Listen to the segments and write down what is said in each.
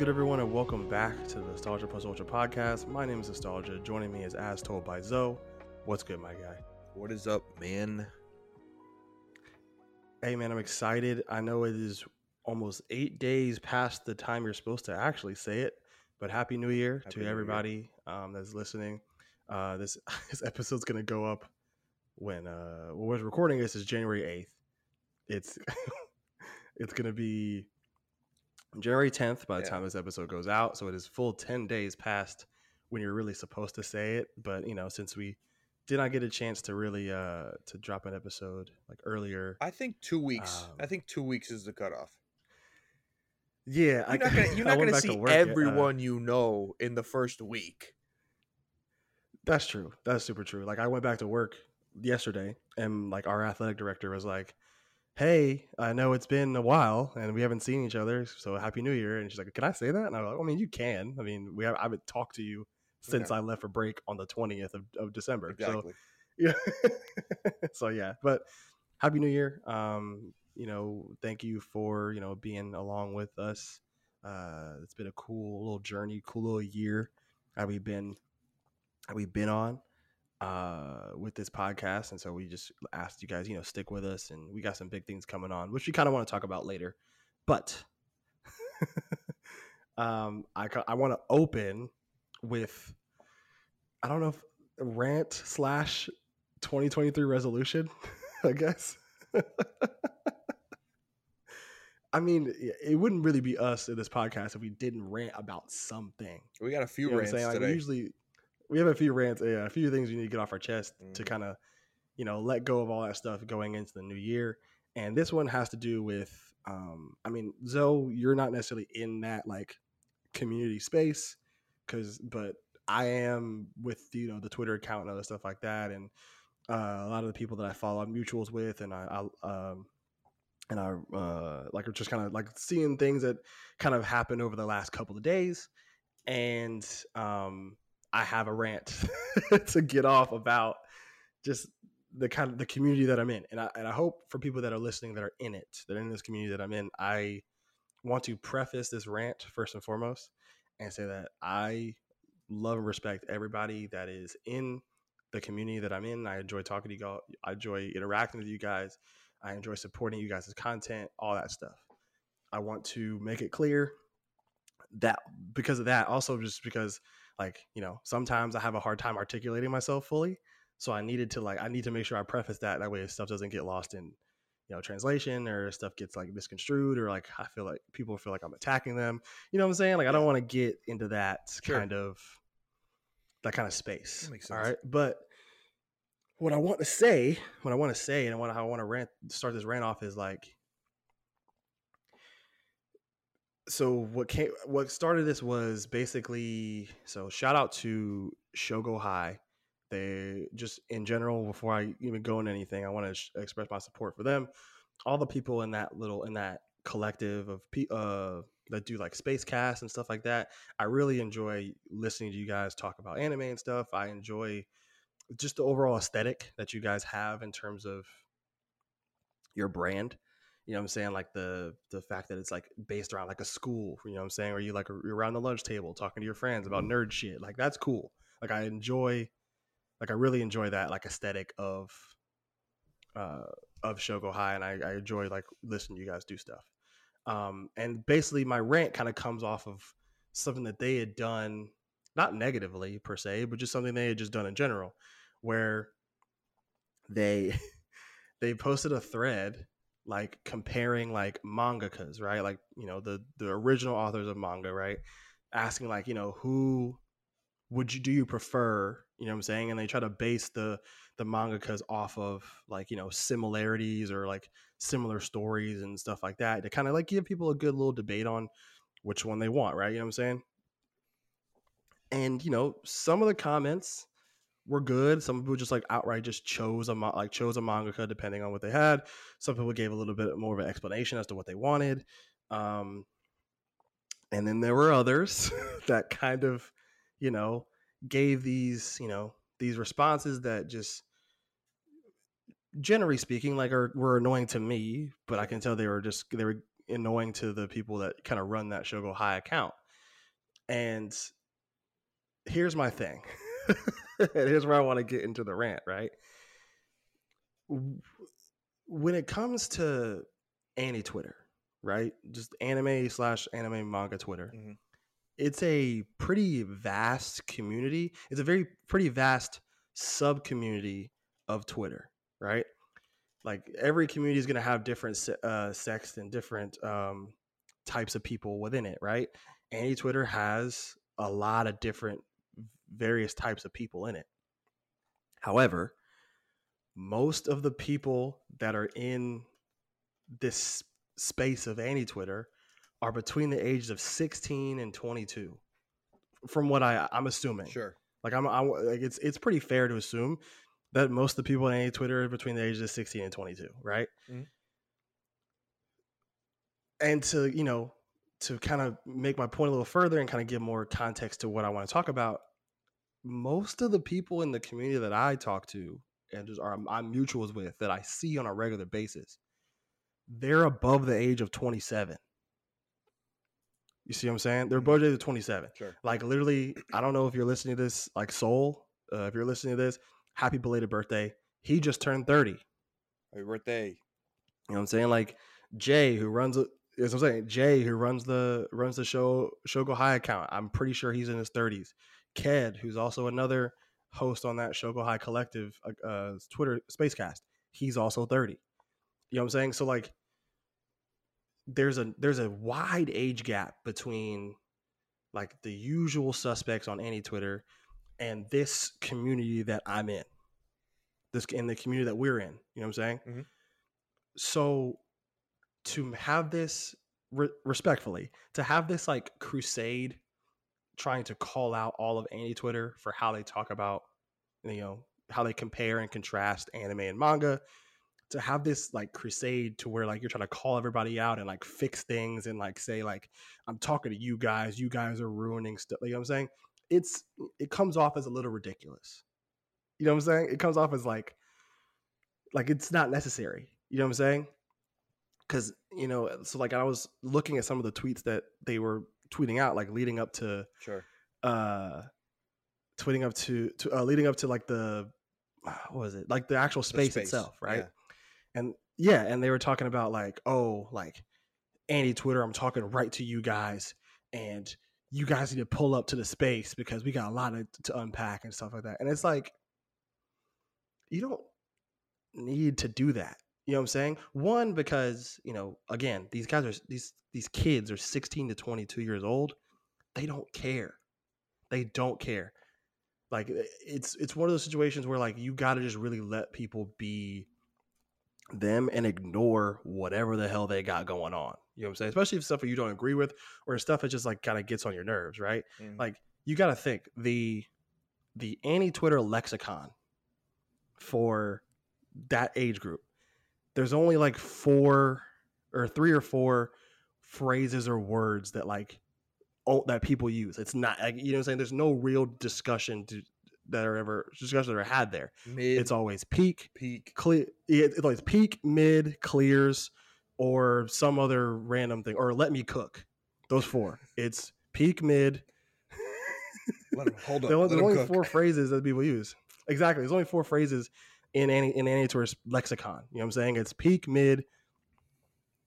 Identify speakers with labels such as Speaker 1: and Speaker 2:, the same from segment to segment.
Speaker 1: Good, everyone, and welcome back to the Nostalgia Plus Ultra podcast. My name is Nostalgia. Joining me is As Told by Zoe. What's good, my guy?
Speaker 2: What is up, man?
Speaker 1: Hey, man, I'm excited. I know it is almost eight days past the time you're supposed to actually say it, but Happy New Year
Speaker 2: Happy
Speaker 1: to
Speaker 2: New Year.
Speaker 1: everybody um, that's listening. Uh, this this episode's gonna go up when uh, we're recording this is January eighth. It's it's gonna be January tenth by the
Speaker 2: Yeah.
Speaker 1: time this episode goes out. So it is full ten days past when you're really supposed to say it. But you know, since we did not get a chance to really uh to drop an episode like earlier,
Speaker 2: I think two weeks.
Speaker 1: Um,
Speaker 2: I think two weeks is the cutoff.
Speaker 1: yeah,
Speaker 2: You're not gonna, you're
Speaker 1: I
Speaker 2: not gonna see
Speaker 1: to work, uh,
Speaker 2: everyone you know in the first week.
Speaker 1: That's true. That's super true. Like I went back to work yesterday and like our athletic director was like, Hey, I know it's been a while and we haven't seen each other, so happy new year. And she's like, Can I say that? And I'm like, I mean you can. I mean, we have I haven't talked to you since
Speaker 2: Yeah.
Speaker 1: I left for break on the twentieth of, of December. So
Speaker 2: Exactly.
Speaker 1: yeah. so yeah. But happy new year. Um, you know, thank you for, you know, being along with us. Uh it's been a cool little journey, cool little year that we've been that we've been on uh with this podcast and so we just asked you guys you know stick with us and we got some big things coming on which we kind of want to talk about later but um i i want to open with i don't know if rant slash 2023 resolution i guess i mean it wouldn't really be us in this podcast if we didn't rant about something
Speaker 2: We got a few
Speaker 1: you know what I'm
Speaker 2: rants
Speaker 1: saying? Like, we
Speaker 2: today.
Speaker 1: usually we have a few rants, yeah, a few things we need to get off our chest to
Speaker 2: Mhm.
Speaker 1: kind of, you know, let go of all that stuff going into the new year. And this one has to do with, um, I mean, Zoe, you're not necessarily in that like community space, because, but I am with you know the Twitter account and other stuff like that, and uh, a lot of the people that I follow, I'm mutuals with, and I, I um, and I uh, like are just kind of like seeing things that kind of happened over the last couple of days, and um, I have a rant to get off about just the kind of the community that I'm in, and I and I hope for people that are listening that are in it, that are in this community that I'm in, I want to preface this rant first and foremost, and say that I love and respect everybody that is in the community that I'm in. I enjoy talking to you guys. I enjoy interacting with you guys. I enjoy supporting you guys' content, all that stuff. I want to make it clear that because of that, also just because like, you know, sometimes I have a hard time articulating myself fully. So I needed to like I need to make sure I preface that that way stuff doesn't get lost in, you know, translation or stuff gets like misconstrued or like I feel like people feel like I'm attacking them. You know what I'm saying? Like I don't want to get into that
Speaker 2: Sure.
Speaker 1: kind of that kind of space.
Speaker 2: That makes sense.
Speaker 1: right. But what I want to say, what I want to say, and what I want to rant start this rant off is like so what came what started this was basically so shout out to Shogo High. They just in general before I even go into anything, I want to sh- express my support for them. All the people in that little in that collective of uh that do like space cast and stuff like that. I really enjoy listening to you guys talk about anime and stuff. I enjoy just the overall aesthetic that you guys have in terms of your brand. You know what I'm saying? Like the the fact that it's like based around like a school, you know what I'm saying? Or you like you're around the lunch table talking to your friends about nerd shit. Like that's cool. Like I enjoy like I really enjoy that like aesthetic of uh of Shogo High and I, I enjoy like listening to you guys do stuff. Um and basically my rant kind of comes off of something that they had done not negatively per se, but just something they had just done in general, where they they posted a thread like comparing like mangakas, right? Like, you know, the the original authors of manga, right? Asking like, you know, who would you do you prefer, you know what I'm saying? And they try to base the the mangakas off of like, you know, similarities or like similar stories and stuff like that to kind of like give people a good little debate on which one they want, right? You know what I'm saying? And you know, some of the comments were good. Some people just like outright just chose a ma- like chose a mangaka depending on what they had. Some people gave a little bit more of an explanation as to what they wanted. Um, and then there were others that kind of, you know, gave these, you know, these responses that just generally speaking like are were annoying to me, but I can tell they were just they were annoying to the people that kind of run that Shogo High account. And here's my thing. here's where I want to get into the rant, right? When it comes to AniTwitter, right? Just anime slash anime manga Twitter.
Speaker 2: Mhm.
Speaker 1: It's a pretty vast community. It's a very pretty vast sub community of Twitter, right? Like every community is going to have different uh, sects and different um, types of people within it, right? Anti Twitter has a lot of different various types of people in it. However, most of the people that are in this space of AniTwitter are between the ages of 16 and 22. From what I I'm assuming.
Speaker 2: Sure.
Speaker 1: Like I'm, I, like it's it's pretty fair to assume that most of the people in AniTwitter are between the ages of 16 and 22, right?
Speaker 2: Mhm.
Speaker 1: And to you know to kind of make my point a little further and kind of give more context to what I want to talk about, most of the people in the community that I talk to and just are I'm mutuals with that I see on a regular basis, they're above the age of 27. You see what I'm saying? They're above the age of 27
Speaker 2: Sure.
Speaker 1: like literally i don't know if you're listening to this like soul uh, if you're listening to this happy belated birthday he just turned 30
Speaker 2: Happy birthday.
Speaker 1: You know what i'm saying like jay who runs a- as i'm saying jay who runs the runs the show shogo high account i'm pretty sure he's in his 30s ked who's also another host on that shogo high collective uh, uh twitter spacecast he's also 30 you know what i'm saying so like there's a there's a wide age gap between like the usual suspects on AniTwitter and this community that I'm in. This in the community that we're in. You know what I'm saying?
Speaker 2: Mhm.
Speaker 1: So to have this re- respectfully, to have this like crusade trying to call out all of AniTwitter for how they talk about, you know, how they compare and contrast anime and manga, to have this like crusade to where like you're trying to call everybody out and like fix things and like say like I'm talking to you guys, you guys are ruining stuff. You know what I'm saying? It's it comes off as a little ridiculous. You know what I'm saying? It comes off as like like it's not necessary. You know what I'm saying? Cuz you know, so like I was looking at some of the tweets that they were tweeting out like leading up to
Speaker 2: Sure.
Speaker 1: uh tweeting up to to uh, leading up to like the what was it? Like the actual
Speaker 2: The
Speaker 1: space,
Speaker 2: space,
Speaker 1: itself, right?
Speaker 2: yeah.
Speaker 1: And yeah, and they were talking about like, oh, like AniTwitter, I'm talking right to you guys, and you guys need to pull up to the space because we got a lot of, to unpack and stuff like that. And it's like, you don't need to do that. You know what I'm saying? One, because you know, again, these guys are these these kids are 16 to 22 years old. They don't care. They don't care. Like it's it's one of those situations where like you got to just really let people be them and ignore whatever the hell they got going on. You know what I'm saying? Especially if stuff that you don't agree with or stuff that just like kind of gets on your nerves, right?
Speaker 2: Mhm.
Speaker 1: Like you got to think the the AniTwitter lexicon for that age group. There's only like four or three or four phrases or words that like oh, that people use. It's not like you know what I'm saying. There's no real discussion to, that are ever discussions that are had there.
Speaker 2: Mid,
Speaker 1: It's always peak,
Speaker 2: peak.
Speaker 1: clear. It's always peak, mid, clears, or some other random thing, or let me cook. Those four. It's peak, mid.
Speaker 2: Let hold up.
Speaker 1: There-
Speaker 2: let
Speaker 1: There's only four phrases that people use. Exactly. There's only four phrases in any in any tourist lexicon. You know what I'm saying? It's peak, mid,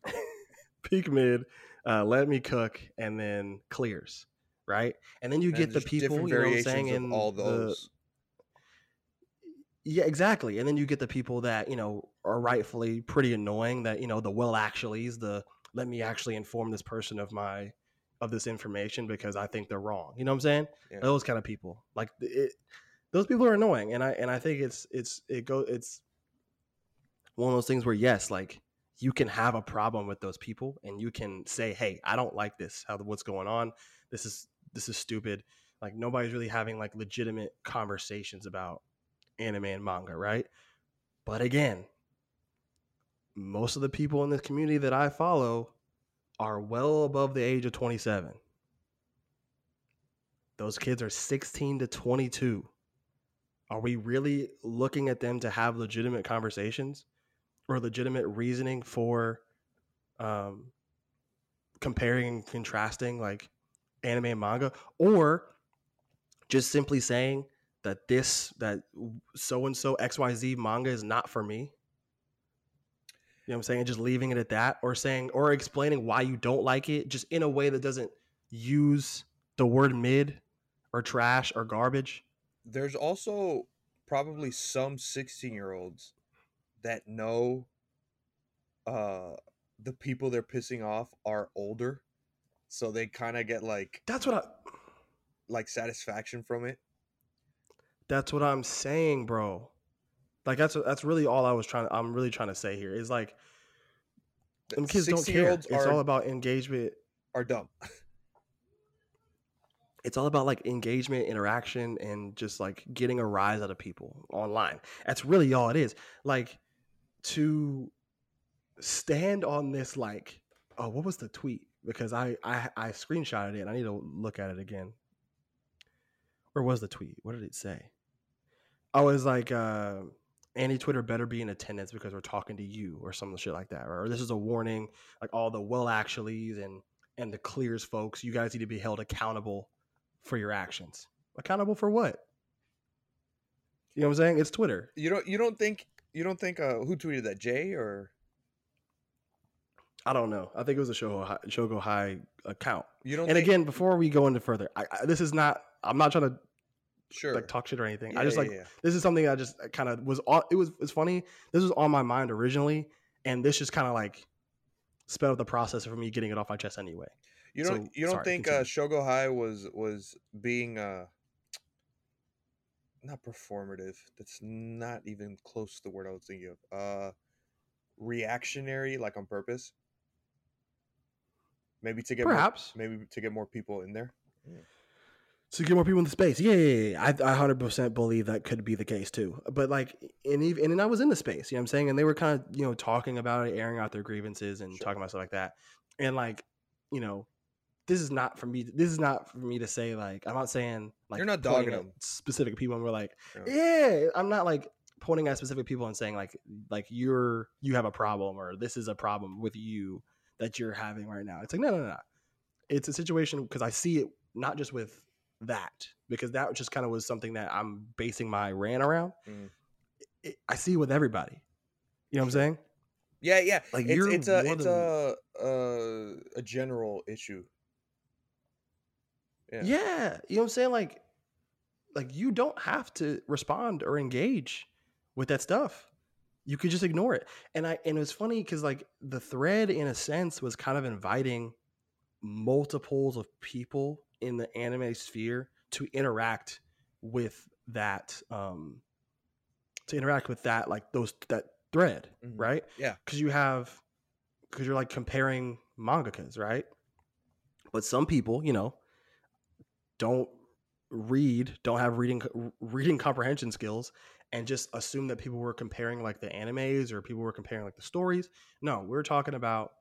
Speaker 1: peak, mid. Uh, let me cook, and then clears. Right, and then you
Speaker 2: And
Speaker 1: get the people. You know what I'm saying? In
Speaker 2: all
Speaker 1: the-
Speaker 2: those.
Speaker 1: yeah, exactly. And then you get the people that, you know, are rightfully pretty annoying that, you know, the well actuallys, the let me actually inform this person of my of this information because I think they're wrong. You know what I'm saying?
Speaker 2: Yeah.
Speaker 1: Those kind of people. Like it those people are annoying and I and I think it's it's it go it's one of those things where yes, like you can have a problem with those people and you can say, "Hey, I don't like this. How what's going on? This is this is stupid." Like nobody's really having like legitimate conversations about anime and manga, right? But again, most of the people in this community that I follow are well above the age of 27. Those kids are 16 to 22. Are we really looking at them to have legitimate conversations or legitimate reasoning for um comparing and contrasting like anime and manga, or just simply saying that this that so and so XYZ manga is not for me. You know what I'm saying? And just leaving it at that, or saying, or explaining why you don't like it, just in a way that doesn't use the word mid or trash or garbage.
Speaker 2: There's also probably some 16 year olds that know uh the people they're pissing off are older. So they kind of get like
Speaker 1: That's what I
Speaker 2: like satisfaction from it.
Speaker 1: That's what I'm saying, bro. Like that's that's really all I was trying. I'm really trying to say here is like, kids don't care. It's
Speaker 2: are,
Speaker 1: all about engagement.
Speaker 2: are dumb.
Speaker 1: It's all about like engagement, interaction, and just like getting a rise out of people online. That's really all it is. Like to stand on this, like, oh, what was the tweet? Because I I I screenshotted it. And I need to look at it again. Where was the tweet? What did it say? I was like uh AniTwitter better be in attendance because we're talking to you or some shit like that. Or this is a warning, like all the well actuallys and and the clears folks, you guys need to be held accountable for your actions. Accountable for what? You know what I'm saying? It's Twitter.
Speaker 2: You don't you don't think you don't think uh who tweeted that Jay or
Speaker 1: I don't know. I think it was a Shogo High, Shogo High account.
Speaker 2: you don't
Speaker 1: And
Speaker 2: think,
Speaker 1: again, before we go into further, I, I, this is not. I'm not trying to
Speaker 2: sure
Speaker 1: like talk shit or anything. I just
Speaker 2: yeah,
Speaker 1: like
Speaker 2: yeah.
Speaker 1: this is something I just kind of was on. It was it's funny. This was on my mind originally, and this just kind of like sped up the process for me getting it off my chest anyway.
Speaker 2: You don't
Speaker 1: So,
Speaker 2: you don't
Speaker 1: sorry,
Speaker 2: think uh Shogo High was was being uh not performative. That's not even close to the word I was thinking of. Uh reactionary like on purpose. Maybe to get more,
Speaker 1: Perhaps
Speaker 2: maybe to get more people in there.
Speaker 1: to get more people in the space. Yeah, yeah, yeah. I, I 100% believe that could be the case too. But like, and even and I was in the space. You know what I'm saying? And they were kind of you know talking about it, airing out their grievances and
Speaker 2: Sure.
Speaker 1: talking about stuff like that. And like, you know, this is not for me. This is not for me to say like I'm not saying like
Speaker 2: You're not dogging them.
Speaker 1: specific people. And we're like,
Speaker 2: Yeah.
Speaker 1: yeah, I'm not like pointing at specific people and saying like like you're you have a problem or this is a problem with you that you're having right now. It's like no, no, no. no. It's a situation because I see it not just with that because that just kind of was something that I'm basing my rant around.
Speaker 2: Mhm.
Speaker 1: It, I see it with everybody. You know what I'm saying?
Speaker 2: Yeah, yeah.
Speaker 1: Like,
Speaker 2: it's
Speaker 1: you're
Speaker 2: it's a it's a uh, a general issue. Yeah.
Speaker 1: Yeah. You know what I'm saying? Like, like you don't have to respond or engage with that stuff. You could just ignore it. And I and it was funny because like the thread in a sense was kind of inviting multiples of people in the anime sphere to interact with that um to interact with that like those that thread,
Speaker 2: Mhm.
Speaker 1: right?
Speaker 2: Yeah.
Speaker 1: because you have because you're like comparing mangakas, right? But some people, you know, don't read, don't have reading reading comprehension skills, and just assume that people were comparing like the animes or people were comparing like the stories. No, we're talking about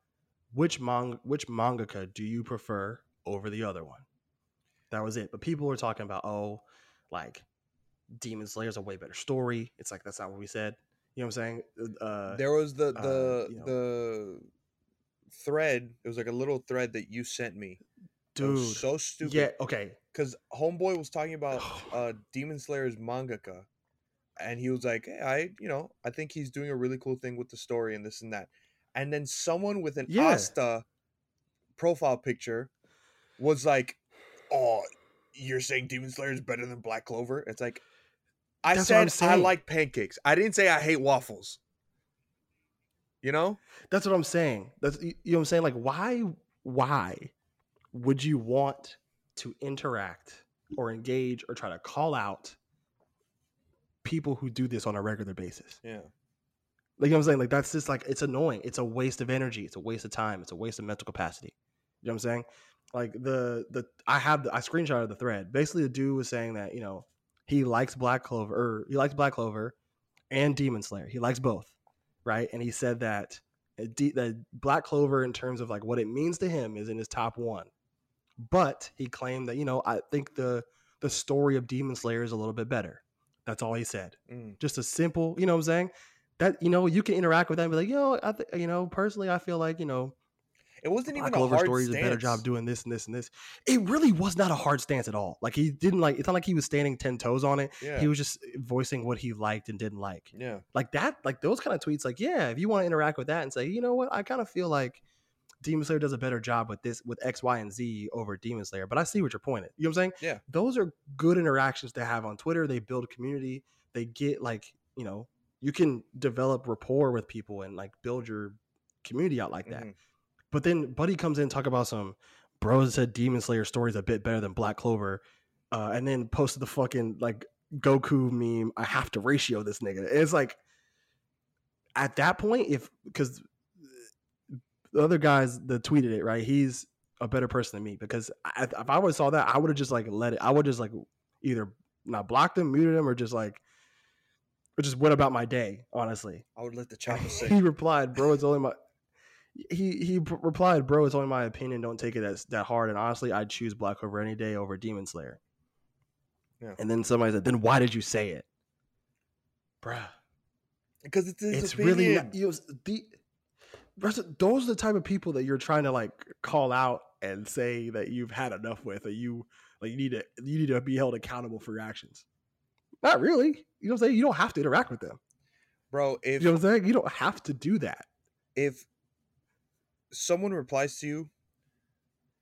Speaker 1: which manga which mangaka do you prefer over the other one? That was it. But people were talking about oh, like Demon Slayer's a way better story. It's like that's not what we said. You know what I'm saying? Uh,
Speaker 2: there was the
Speaker 1: uh,
Speaker 2: the
Speaker 1: you know.
Speaker 2: the thread. It was like a little thread that you sent me.
Speaker 1: Dude.
Speaker 2: so stupid.
Speaker 1: Yeah. Okay.
Speaker 2: Because Homeboy was talking about uh Demon Slayer's mangaka, and he was like, hey, I, you know, I think he's doing a really cool thing with the story and this and that. And then someone with an
Speaker 1: Yeah.
Speaker 2: Asta profile picture was like, "Oh, you're saying Demon Slayer is better than Black Clover?" It's like, I
Speaker 1: That's
Speaker 2: said I like pancakes. I didn't say I hate waffles. You know?
Speaker 1: That's what I'm saying. That's you know what I'm saying. Like, why, why would you want to interact or engage or try to call out people who do this on a regular basis?
Speaker 2: Yeah.
Speaker 1: Like you know what I'm saying? Like that's just like it's annoying. It's a waste of energy. It's a waste of time. It's a waste of mental capacity. You know what I'm saying? Like the the I have the I screenshot of the thread. Basically, the dude was saying that you know he likes Black Clover or he likes Black Clover and Demon Slayer. He likes both, right? And he said that uh, that Black Clover, in terms of like what it means to him, is in his top one. But he claimed that you know I think the the story of Demon Slayer is a little bit better. That's all he said
Speaker 2: Mm.
Speaker 1: just a simple, you know what I'm saying? That you know, you can interact with that and be like, you know, I th- you know, personally I feel like, you know,
Speaker 2: It wasn't
Speaker 1: Black
Speaker 2: even a
Speaker 1: Clover
Speaker 2: hard
Speaker 1: story
Speaker 2: stance.
Speaker 1: did a better job doing this and this and this. It really was not a hard stance at all. Like he didn't like. It's not like he was standing ten toes on it.
Speaker 2: Yeah,
Speaker 1: He was just voicing what he liked and didn't like.
Speaker 2: yeah,
Speaker 1: Like that. Like those kind of tweets. Like yeah, if you want to interact with that and say, you know what, I kind of feel like Demon Slayer does a better job with this with X, Y, and Z over Demon Slayer. But I see what your point is. You know what I'm saying?
Speaker 2: Yeah.
Speaker 1: Those are good interactions to have on Twitter. They build community. They get like you know you can develop rapport with people and like build your community out like that.
Speaker 2: mhm.
Speaker 1: But then Buddy comes in talk about some bros said Demon Slayer stories a bit better than Black Clover, uh, and then posted the fucking like Goku meme. I have to ratio this nigga. And it's like at that point, if because the other guys that tweeted it right, he's a better person than me because I, if I would have saw that, I would have just like let it. I would just like either not blocked him, muted him, or just like. Or just went about my day, honestly.
Speaker 2: I would let the chopper
Speaker 1: say.
Speaker 2: he
Speaker 1: replied, "Bro, it's only my." He he replied, "Bro, it's only my opinion. Don't take it as that hard." And honestly, I'd choose Black Clover any day over Demon Slayer.
Speaker 2: Yeah.
Speaker 1: And then somebody said, "Then why did you say it, bruh?"
Speaker 2: Because it's
Speaker 1: it's really not, you know, the those are the type of people that you're trying to like call out and say that you've had enough with, or you like you need to you need to be held accountable for your actions. Not really. You know what I'm saying? You don't have to interact with them.
Speaker 2: bro. If
Speaker 1: You know what I'm saying? You don't have to do that.
Speaker 2: if someone replies to you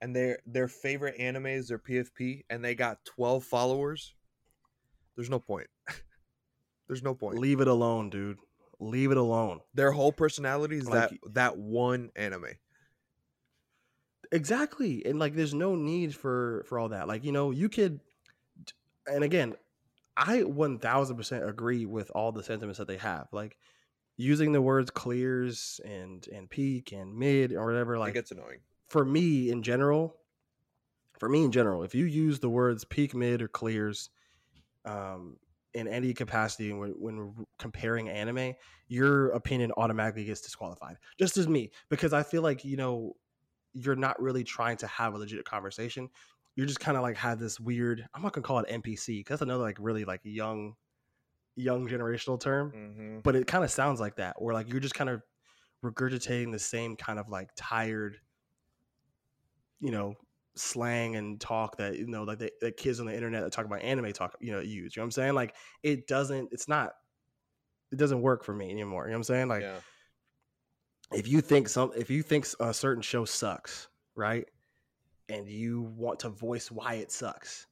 Speaker 2: and their their favorite anime is their PFP and they got 12 followers, there's no point. there's no point.
Speaker 1: Leave it alone, dude. Leave it alone.
Speaker 2: Their whole personality is
Speaker 1: Like-
Speaker 2: that that one anime.
Speaker 1: Exactly. And like there's no need for for all that. Like, you know, you could and again, I 1000% agree with all the sentiments that they have. Like using the words clears and and peak and mid or whatever like it
Speaker 2: gets annoying.
Speaker 1: for me in general, for me in general, if you use the words peak, mid, or clears, um, in any capacity when, when comparing anime, your opinion automatically gets disqualified. Just as me, because I feel like you know you're not really trying to have a legit conversation. You're just kind of like have this weird. I'm not gonna call it NPC because that's another like really like young, young generational term
Speaker 2: hmm
Speaker 1: but it kind of sounds like that or like you're just kind of regurgitating the same kind of like tired you know slang and talk that you know like the, the kids on the internet that talk about anime talk you know use you know what i'm saying? Like it doesn't it's not it doesn't work for me anymore you know what i'm saying? Like
Speaker 2: yeah.
Speaker 1: if you think some if you think a certain show sucks right? And you want to voice why it sucks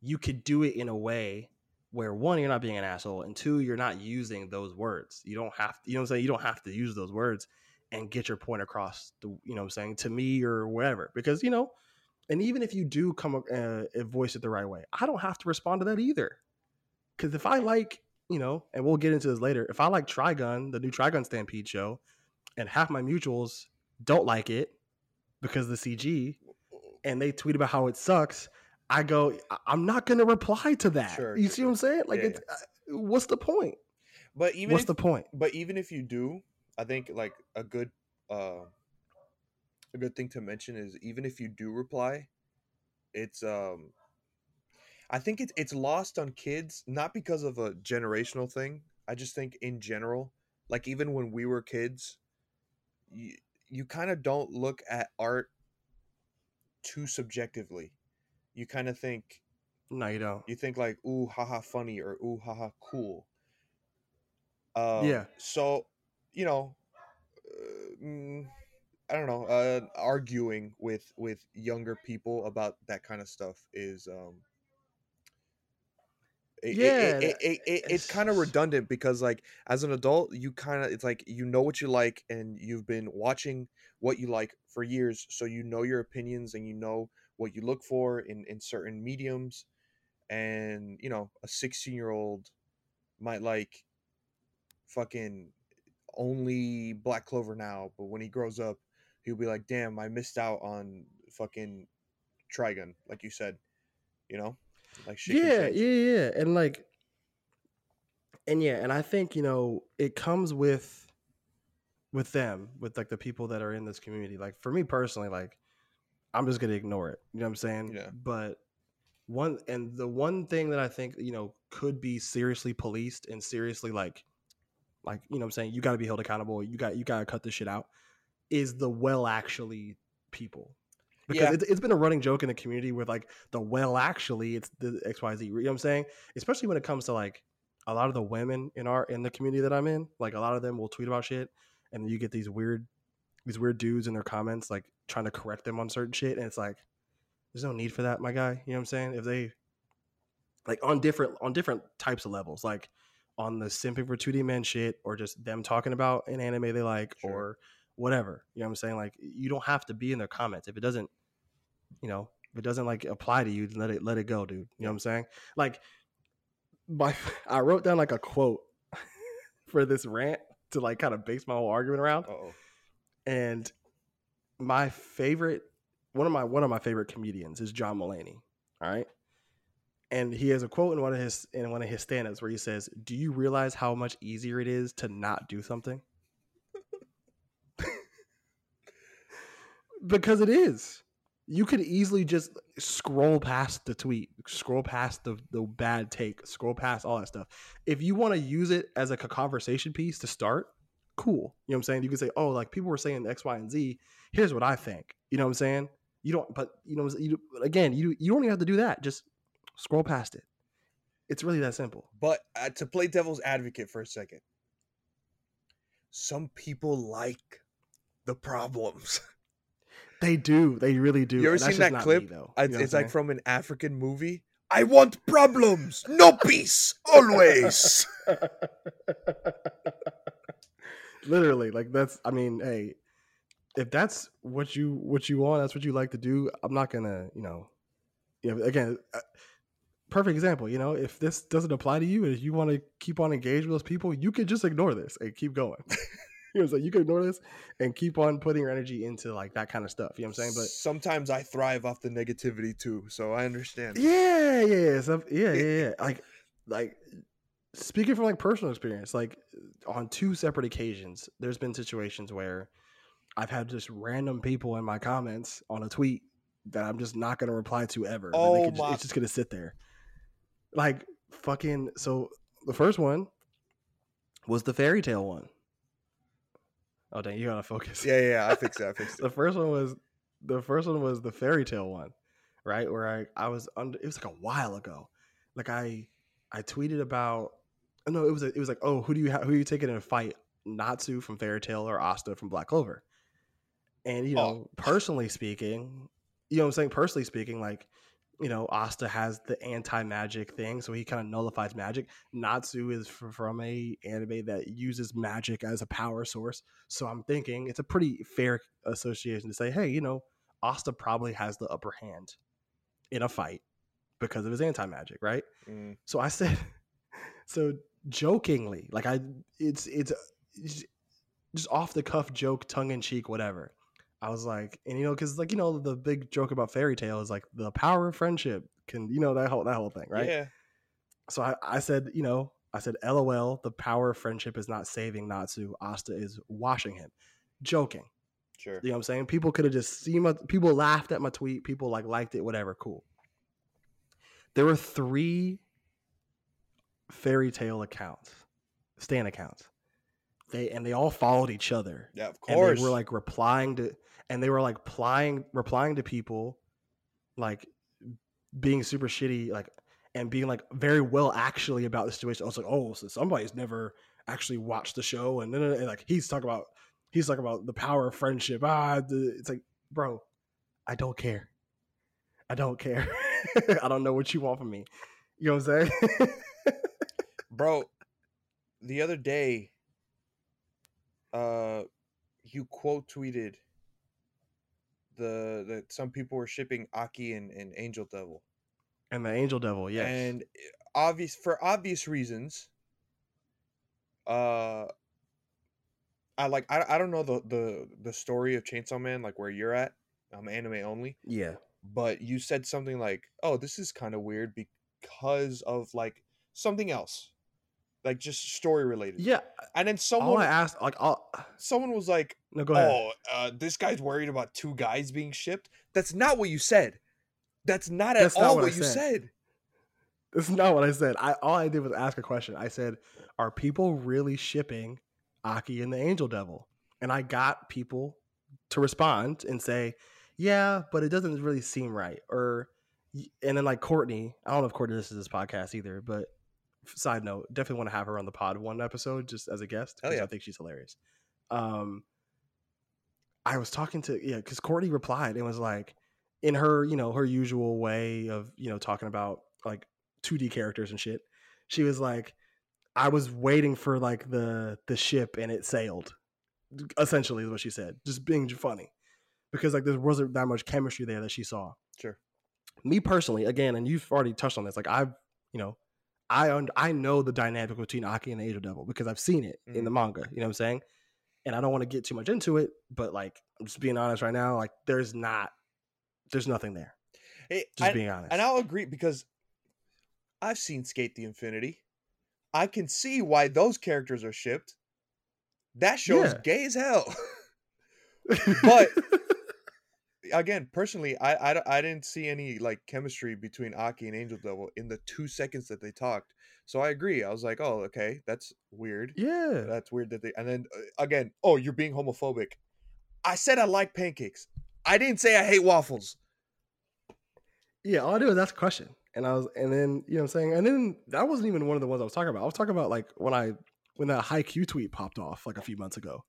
Speaker 1: you could do it in a way where one you're not being an asshole and two you're not using those words. You don't have to you know what i'm saying? You don't have to use those words and get your point across the you know what i'm saying? To me or whatever because you know and even if you do come uh, and voice it the right way i don't have to respond to that either. Because if i like you know and we'll get into this later if i like trigun the new trigun stampede show and half my mutuals don't like it because of the cg and they tweet about how it sucks i go "I- i'm not going to reply to that.
Speaker 2: Sure,
Speaker 1: you
Speaker 2: sure,
Speaker 1: see what i'm saying? Like
Speaker 2: Yeah,
Speaker 1: it's uh, what's the point?
Speaker 2: But even
Speaker 1: what's
Speaker 2: if,
Speaker 1: the point?
Speaker 2: but even if you do, I think like a good uh a good thing to mention is even if you do reply, it's um I think it's it's lost on kids not because of a generational thing. I just think in general, like even when we were kids, you, you kind of don't look at art too subjectively. You kind of think
Speaker 1: no you don't
Speaker 2: you think like ooh haha funny or ooh haha cool um,
Speaker 1: Yeah.
Speaker 2: so you know uh, mm, i don't know uh arguing with with younger people about that kind of stuff is um it,
Speaker 1: Yeah,
Speaker 2: it, it, it, it- it's kind of redundant because like as an adult you kind of it's like you know what you like and you've been watching what you like for years so you know your opinions and you know what you look for in in certain mediums and you know a 16 year old might like fucking only black clover now but when he grows up he'll be like damn i missed out on fucking trigun like you said you know? Like shit
Speaker 1: yeah yeah yeah and like and yeah and i think you know it comes with with them with like the people that are in this community like for me personally like i'm just gonna ignore it you know what i'm saying?
Speaker 2: Yeah.
Speaker 1: but one and the one thing that i think you know could be seriously policed and seriously like like you know what i'm saying? You got to be held accountable you got you got to cut this shit out is the well actually people because
Speaker 2: Yeah.
Speaker 1: it, it's been a running joke in the community with like the well actually it's the xyz you know what i'm saying especially when it comes to like a lot of the women in our in the community that i'm in like a lot of them will tweet about shit and you get these weird these weird dudes in their comments like trying to correct them on certain shit and it's like there's no need for that my guy you know what i'm saying if they like on different on different types of levels like on the simping for 2d men shit or just them talking about an anime they like
Speaker 2: Sure.
Speaker 1: or whatever you know what i'm saying like you don't have to be in their comments if it doesn't you know if it doesn't like apply to you then let it let it go dude you know what i'm saying like my i wrote down like a quote for this rant to like kind of base my whole argument around
Speaker 2: Uh-oh.
Speaker 1: and my favorite one of my one of my favorite comedians is John Mulaney. All right. And he has a quote in one of his in one of his stand-ups where he says, Do you realize how much easier it is to not do something? Because it is. You could easily just scroll past the tweet, scroll past the, the bad take, scroll past all that stuff. If you want to use it as like a conversation piece to start, cool. You know what I'm saying? You can say, oh, like people were saying X, Y, and Z. Here's what I think. You know what I'm saying? You don't, but you know, you, again, you you don't even have to do that. Just scroll past it. It's really that simple.
Speaker 2: But uh, to play devil's advocate for a second, some people like the problems.
Speaker 1: They do. They really do.
Speaker 2: You ever seen that clip?
Speaker 1: me, though.
Speaker 2: It's,
Speaker 1: You know
Speaker 2: it's like
Speaker 1: saying?
Speaker 2: from an African movie. I want problems, no peace, always.
Speaker 1: literally like that's i mean hey if that's what you what you want that's what you like to do i'm not gonna you know you know again uh, perfect example you know if this doesn't apply to you and if you want to keep on engaged with those people you can just ignore this and keep going you know so you can ignore this and keep on putting your energy into like that kind of stuff you know what i'm saying but
Speaker 2: sometimes I thrive off the negativity too, so I understand.
Speaker 1: Yeah, yeah, yeah, so, yeah, yeah, yeah. Like, like speaking from like personal experience, like on two separate occasions, there's been situations where I've had just random people in my comments on a tweet that I'm just not gonna reply to ever.
Speaker 2: Oh
Speaker 1: just-
Speaker 2: my-
Speaker 1: it's just gonna sit there. Like fucking. So the first one was the Fairy Tail one. Oh dang, you gotta focus.
Speaker 2: Yeah, yeah, I fixed it. I fixed it.
Speaker 1: the first one was the first one was the Fairy Tail one, right? Where I I was under it was like a while ago. Like I I tweeted about oh, no, it was a, it was like, "Oh, who do you ha- who are you taking in a fight? Natsu from Fairy Tail or Asta from Black Clover?" And you
Speaker 2: Oh.
Speaker 1: know, personally speaking, you know what I'm saying, personally speaking, like you know, Asta has the anti-magic thing, so he kind of nullifies magic. Natsu is f- from a anime that uses magic as a power source, so I'm thinking it's a pretty fair association to say, hey, you know, Asta probably has the upper hand in a fight because of his anti-magic, right?
Speaker 2: Mm,
Speaker 1: So I said, so jokingly, like I, it's it's it's just off the cuff joke, tongue in cheek, whatever. I was like, and you know, because like you know, the big joke about Fairy Tail is like the power of friendship can, you know, that whole that whole thing, right?
Speaker 2: Yeah.
Speaker 1: So I, I said, you know, I said, LOL, the power of friendship is not saving Natsu. Asta is washing him. Joking.
Speaker 2: Sure.
Speaker 1: You know what I'm saying? People could have just seen my people laughed at my tweet, people like liked it, whatever, cool. There were three Fairy Tail accounts, Stan accounts. They and they all followed each other.
Speaker 2: Yeah, of course.
Speaker 1: And they were like replying to and they were like replying replying to people like being super shitty, like and being like very well actually about the situation. I was like, oh, so somebody's never actually watched the show, and then like he's talking about he's talking about the power of friendship. Ah, it's like, bro, I don't care. I don't care. I don't know what you want from me. You know what I'm saying?
Speaker 2: Bro, the other day, uh, you quote tweeted the that some people were shipping Aki and, and Angel Devil.
Speaker 1: and the Angel Devil, yes.
Speaker 2: And eh, obvious for obvious reasons, uh I like I, I don't know the, the the story of Chainsaw Man, like where you're at. I'm anime only.
Speaker 1: yeah,
Speaker 2: but you said something like, "Oh, this is kind of weird because of like something else, like just story related."
Speaker 1: yeah.
Speaker 2: And then
Speaker 1: All
Speaker 2: someone
Speaker 1: I asked, like, all
Speaker 2: someone was like,
Speaker 1: no, go ahead.
Speaker 2: "Oh, uh, this guy's worried about two guys being shipped." That's not what you said. That's not at
Speaker 1: not
Speaker 2: all
Speaker 1: what
Speaker 2: what, you
Speaker 1: said.
Speaker 2: said.
Speaker 1: This is not what I said. I all I did was ask a question. I said, "Are people really shipping Aki and the Angel Devil?" And I got people to respond and say, "Yeah, but it doesn't really seem right." Or and then like Courtney, I don't know if Courtney listens to this podcast either, but side note, definitely want to have her on the pod one episode just as a guest because
Speaker 2: yeah.
Speaker 1: I think she's hilarious. Um, I was talking to yeah, because Courtney replied and was like, in her you know her usual way of you know talking about like 2D characters and shit. She was like, I was waiting for like the the ship and it sailed. Essentially, is what she said. Just being funny because like there wasn't that much chemistry there that she saw.
Speaker 2: Sure.
Speaker 1: Me personally, again, and you've already touched on this. Like I've you know. I un- I know the dynamic between Aki and the Angel Devil because I've seen it in the mm-hmm. manga. You know what I'm saying? And I don't want to get too much into it, but like I'm just being honest right now. Like there's not, there's nothing there.
Speaker 2: Hey,
Speaker 1: Just
Speaker 2: and,
Speaker 1: being honest.
Speaker 2: and I'll agree because I've seen SK8 the Infinity. I can see why those characters are shipped. That show's
Speaker 1: Yeah.
Speaker 2: gay as hell. but- Again, personally, I, I I didn't see any like chemistry between Aki and Angel Devil in the two seconds that they talked. So I agree. I was like, oh, okay, that's weird.
Speaker 1: yeah,
Speaker 2: That's weird that they. And then uh, again, oh, you're being homophobic. I said I like pancakes. I didn't say I hate waffles.
Speaker 1: Yeah, all I do is ask a question. And I was and then, you know what I'm saying? And then that wasn't even one of the ones I was talking about. I was talking about like when I when that Haikyuu tweet popped off like a few months ago.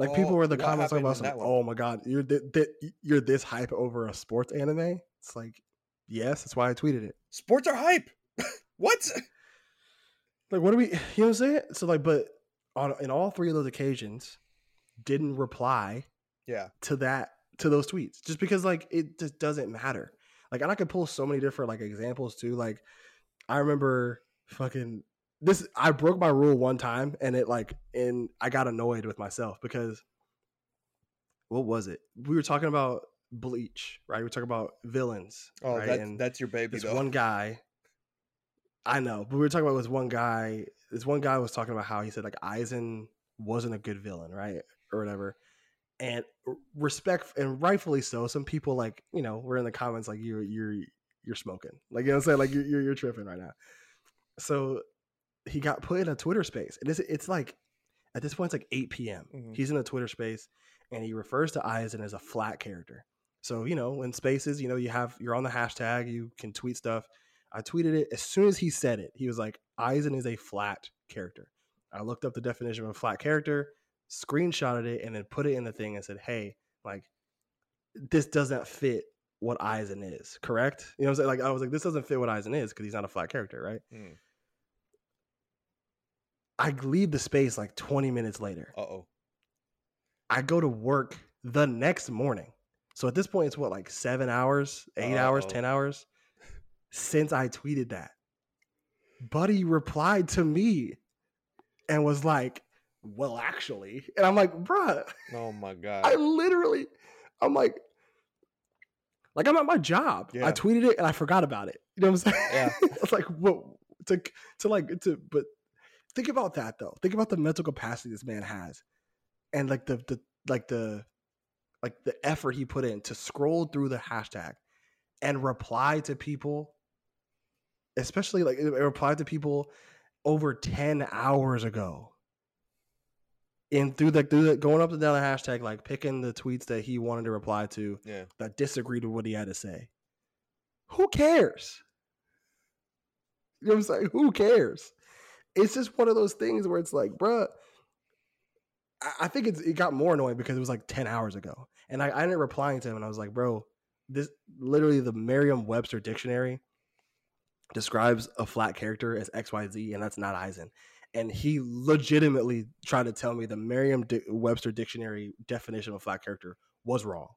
Speaker 1: Like people
Speaker 2: Oh,
Speaker 1: were in the comments talking about some, oh my god, you're th- th- you're this hype over a sports anime? It's like, yes, that's why I tweeted it.
Speaker 2: Sports are hype. what?
Speaker 1: Like what do we you know what I'm saying? So like but on in all three of those occasions, didn't reply
Speaker 2: Yeah.
Speaker 1: to that to those tweets just because like it just doesn't matter like and i could pull so many different like examples too like i remember fucking this i broke my rule one time and it like and i got annoyed with myself because what was it? We were talking about bleach right? We were talking about villains
Speaker 2: Oh,
Speaker 1: right?
Speaker 2: that's
Speaker 1: and
Speaker 2: that's your baby
Speaker 1: this
Speaker 2: though.
Speaker 1: one guy i know but we were talking about this one guy this one guy was talking about how he said like Aizen wasn't a good villain right? Or whatever. And respect and rightfully so some people like you know were in the comments like you're you're you're smoking. Like you know what i'm saying? Like you're, you're, you're tripping right now. So he got put in a twitter space and it's, it's like at this point it's like 8 p.m
Speaker 2: Mhm.
Speaker 1: he's in a twitter space and he refers to Aizen as a flat character so you know in spaces you know you have you're on the hashtag you can tweet stuff i tweeted it as soon as he said it he was like Aizen is a flat character i looked up the definition of a flat character screenshotted it and then put it in the thing and said, "Hey, like this doesn't fit what Aizen is, correct?" You know what I'm saying? Like I was like, "This doesn't fit what Aizen is because he's not a flat character, right?"
Speaker 2: Mm.
Speaker 1: I leave the space like 20 minutes later.
Speaker 2: Uh oh.
Speaker 1: I go to work the next morning. So at this point, it's what like seven hours, 8 hours,
Speaker 2: Uh-oh.
Speaker 1: ten hours since I tweeted that. Buddy replied to me and was like, "Well, actually," and I'm like, "Bruh."
Speaker 2: Oh my god.
Speaker 1: I literally, I'm like, like I'm at my job.
Speaker 2: Yeah.
Speaker 1: I tweeted it and I forgot about it. You know what I'm saying?
Speaker 2: Yeah.
Speaker 1: it's like what to to like to but think about that though. Think about the mental capacity this man has, and like the the like the like the effort he put in to scroll through the hashtag and reply to people, especially like it replied to people over ten hours ago and through the through the going up and down the hashtag, like picking the tweets that he wanted to reply to
Speaker 2: yeah.
Speaker 1: that disagreed with what he had to say. Who cares? You know what I'm saying? Who cares? It's just one of those things where it's like, bruh. I, I think it got more annoying because it was like 10 hours ago. And I, I ended up replying to him and I was like, bro, this literally the Merriam Webster dictionary describes a flat character as XYZ, and that's not Aizen and he legitimately tried to tell me the Merriam-Webster dictionary definition of a flat character was wrong.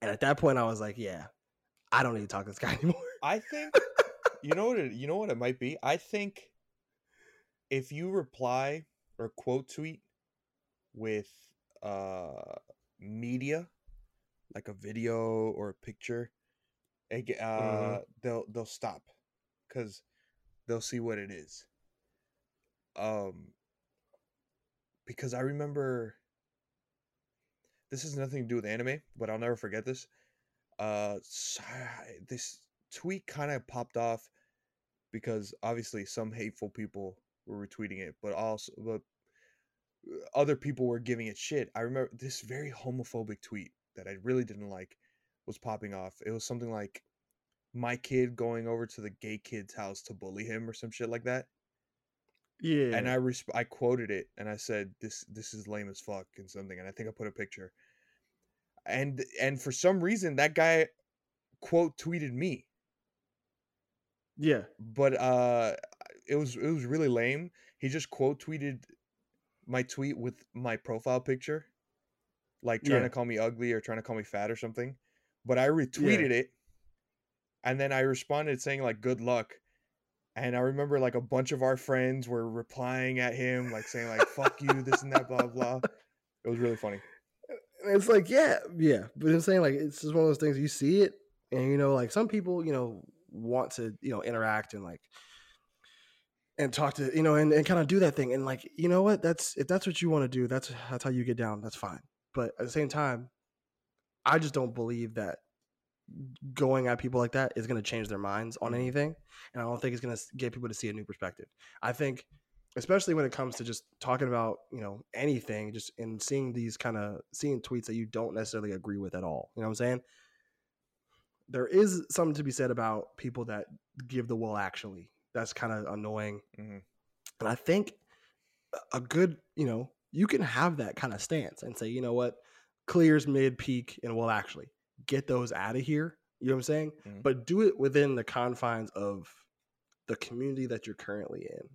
Speaker 1: And at that point, I was like, "Yeah, I don't need to talk to this guy anymore."
Speaker 2: I think you know what it you know what it might be? I think if you reply or quote tweet with uh media like a video or a picture ge- uh
Speaker 1: Mhm.
Speaker 2: they'll they'll stop cuz they'll see what it is. Um because I remember this has nothing to do with anime, but I'll never forget this. Uh, this tweet kind of popped off because obviously some hateful people were retweeting it, but also but other people were giving it shit. I remember this very homophobic tweet that I really didn't like was popping off. It was something like my kid going over to the gay kid's house to bully him or some shit like that.
Speaker 1: Yeah.
Speaker 2: And I resp- I quoted it and I said this this is lame as fuck and something and I think I put a picture. And and for some reason that guy quote tweeted me.
Speaker 1: yeah.
Speaker 2: But uh it was it was really lame. He just quote tweeted my tweet with my profile picture. Like trying
Speaker 1: Yeah.
Speaker 2: to call me ugly or trying to call me fat or something. But I retweeted it and then I responded saying like good luck. And I remember like a bunch of our friends were replying at him, like saying like "fuck you," this and that, blah blah. It was really funny.
Speaker 1: And it's like, yeah, yeah. But I'm saying like it's just one of those things you see it, and you know, like some people, you know, want to, you know, interact and like and talk to, you know, and, and kind of do that thing. And like, you know what? That's if that's what you want to do, that's that's how you get down. That's fine. But at the same time, I just don't believe that going at people like that is going to change their minds on
Speaker 2: Mhm.
Speaker 1: anything. And I don't think it's going to get people to see a new perspective. I think especially when it comes to just talking about you know anything just and seeing these kind of seeing tweets that you don't necessarily agree with at all you know what i'm saying there is something to be said about people that give the well actually that's kind of annoying
Speaker 2: Mhm.
Speaker 1: and i think a- good you know you can have that kind of stance and say you know what clears mid peak and well actually get those out of here you know what i'm saying
Speaker 2: Mhm.
Speaker 1: but do it within the confines of the community that you're currently in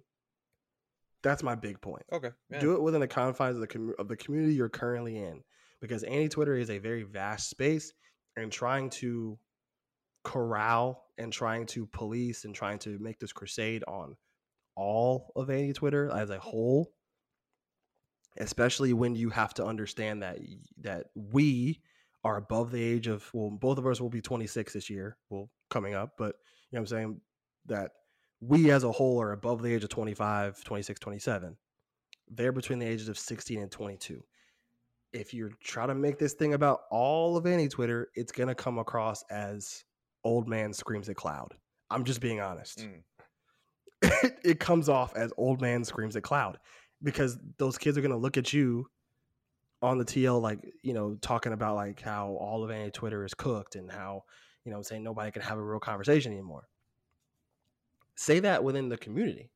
Speaker 1: that's my big point
Speaker 2: Okay. Yeah.
Speaker 1: do it within the confines of the commu- of the community you're currently in because AniTwitter is a very vast space and trying to corral and trying to police and trying to make this crusade on all of AniTwitter as a whole especially when you have to understand that that we are above the age of well both of us will be 26 this year well coming up but you know what i'm saying? That we as a whole are above the age of 25 26 27 they're between the ages of 16 and 22 if you try to make this thing about all of AniTwitter it's going to come across as old man screams at cloud i'm just being honest
Speaker 2: Mm.
Speaker 1: it comes off as old man screams at cloud because those kids are going to look at you on the TL like you know talking about like how all of AniTwitter is cooked and how you know saying nobody can have a real conversation anymore. Say that within the community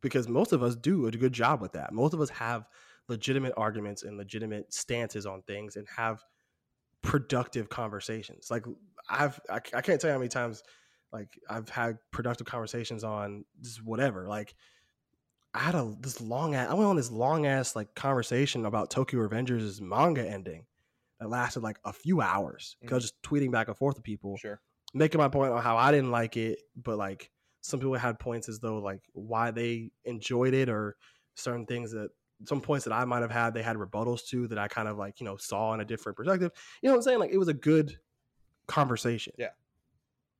Speaker 1: because most of us do a good job with that. Most of us have legitimate arguments and legitimate stances on things and have productive conversations. Like I've I, I can't tell you how many times like I've had productive conversations on just whatever. Like I had a this long ass I went on this long ass like conversation about Tokyo Revengers' manga ending that lasted like a few hours. Because I was mm. just tweeting back and forth to people,
Speaker 2: Sure.
Speaker 1: making my point on how I didn't like it, but like some people had points as though like why they enjoyed it or certain things that some points that I might have had they had rebuttals to that I kind of like, you know, saw in a different perspective. You know what I'm saying? Like it was a good conversation.
Speaker 2: Yeah.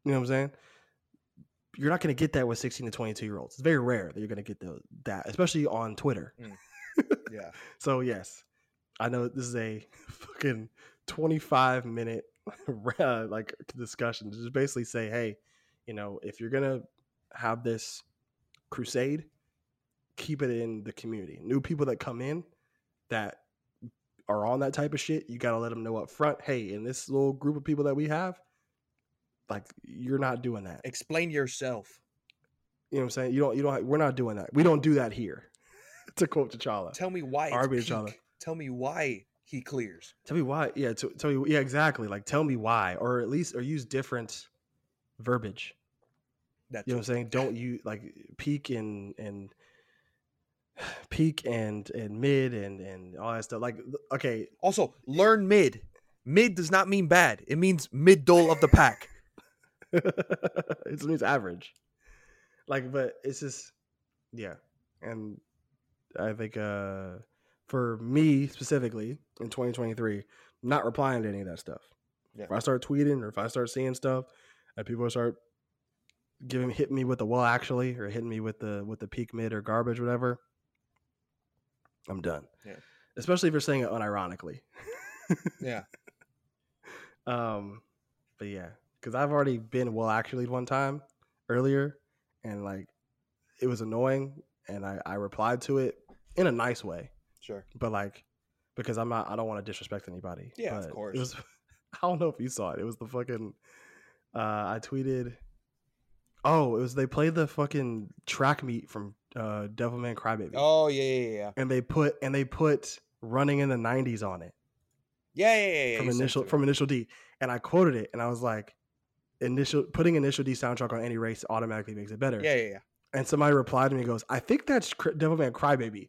Speaker 1: You know what I'm saying? You're not going to get that with 16 to 22 year olds. It's very rare that you're going to get the, that, especially on Twitter.
Speaker 2: Yeah.
Speaker 1: So yes, I know this is a fucking 25 minute uh, like discussion to just basically say, hey, you know, if you're gonna have this crusade, keep it in the community. New people that come in that are on that type of shit, you gotta let them know up front. Hey, in this little group of people that we have, like you're not doing that.
Speaker 2: Explain yourself.
Speaker 1: You know what I'm saying? You don't. You don't. We're not doing that. We don't do that here. to quote T'Challa.
Speaker 2: Tell me why.
Speaker 1: R.B. T'Challa.
Speaker 2: Tell me why he clears.
Speaker 1: Tell me why. Yeah, tell me. Yeah, exactly. Like, tell me why, or at least, or use different verbiage.
Speaker 2: That's
Speaker 1: You know what I'm saying? Don't you like peak and and peak and and mid and and all that stuff. Like, okay,
Speaker 2: Also, learn mid. Mid does not mean bad. It means mid dole of the pack.
Speaker 1: it means average. Like, but it's just, yeah. And I think uh for me specifically in 2023, not replying to any of that stuff.
Speaker 2: Yeah.
Speaker 1: If I start tweeting or if I start seeing stuff and people start giving hitting me with the well actually or hitting me with the with the peak mid or garbage whatever, I'm done.
Speaker 2: Yeah.
Speaker 1: Especially if you're saying it unironically.
Speaker 2: Yeah.
Speaker 1: Um, but yeah, because I've already been well actually one time earlier, and like it was annoying, and I I replied to it in a nice way.
Speaker 2: Sure.
Speaker 1: but like because I'm not I don't want to disrespect anybody.
Speaker 2: Yeah, of course.
Speaker 1: It was I don't know if you saw it. It was the fucking uh I tweeted Oh, it was they played the fucking track meet from uh Devilman Crybaby.
Speaker 2: Oh yeah, yeah, yeah,
Speaker 1: And they put and they put running in the 90s on it
Speaker 2: yeah, yeah, yeah. yeah.
Speaker 1: from initial from initial D. And I quoted it and I was like initial putting initial D soundtrack on any race automatically makes it better.
Speaker 2: Yeah, yeah, yeah.
Speaker 1: And somebody replied to me and goes, I think that's Devilman Crybaby.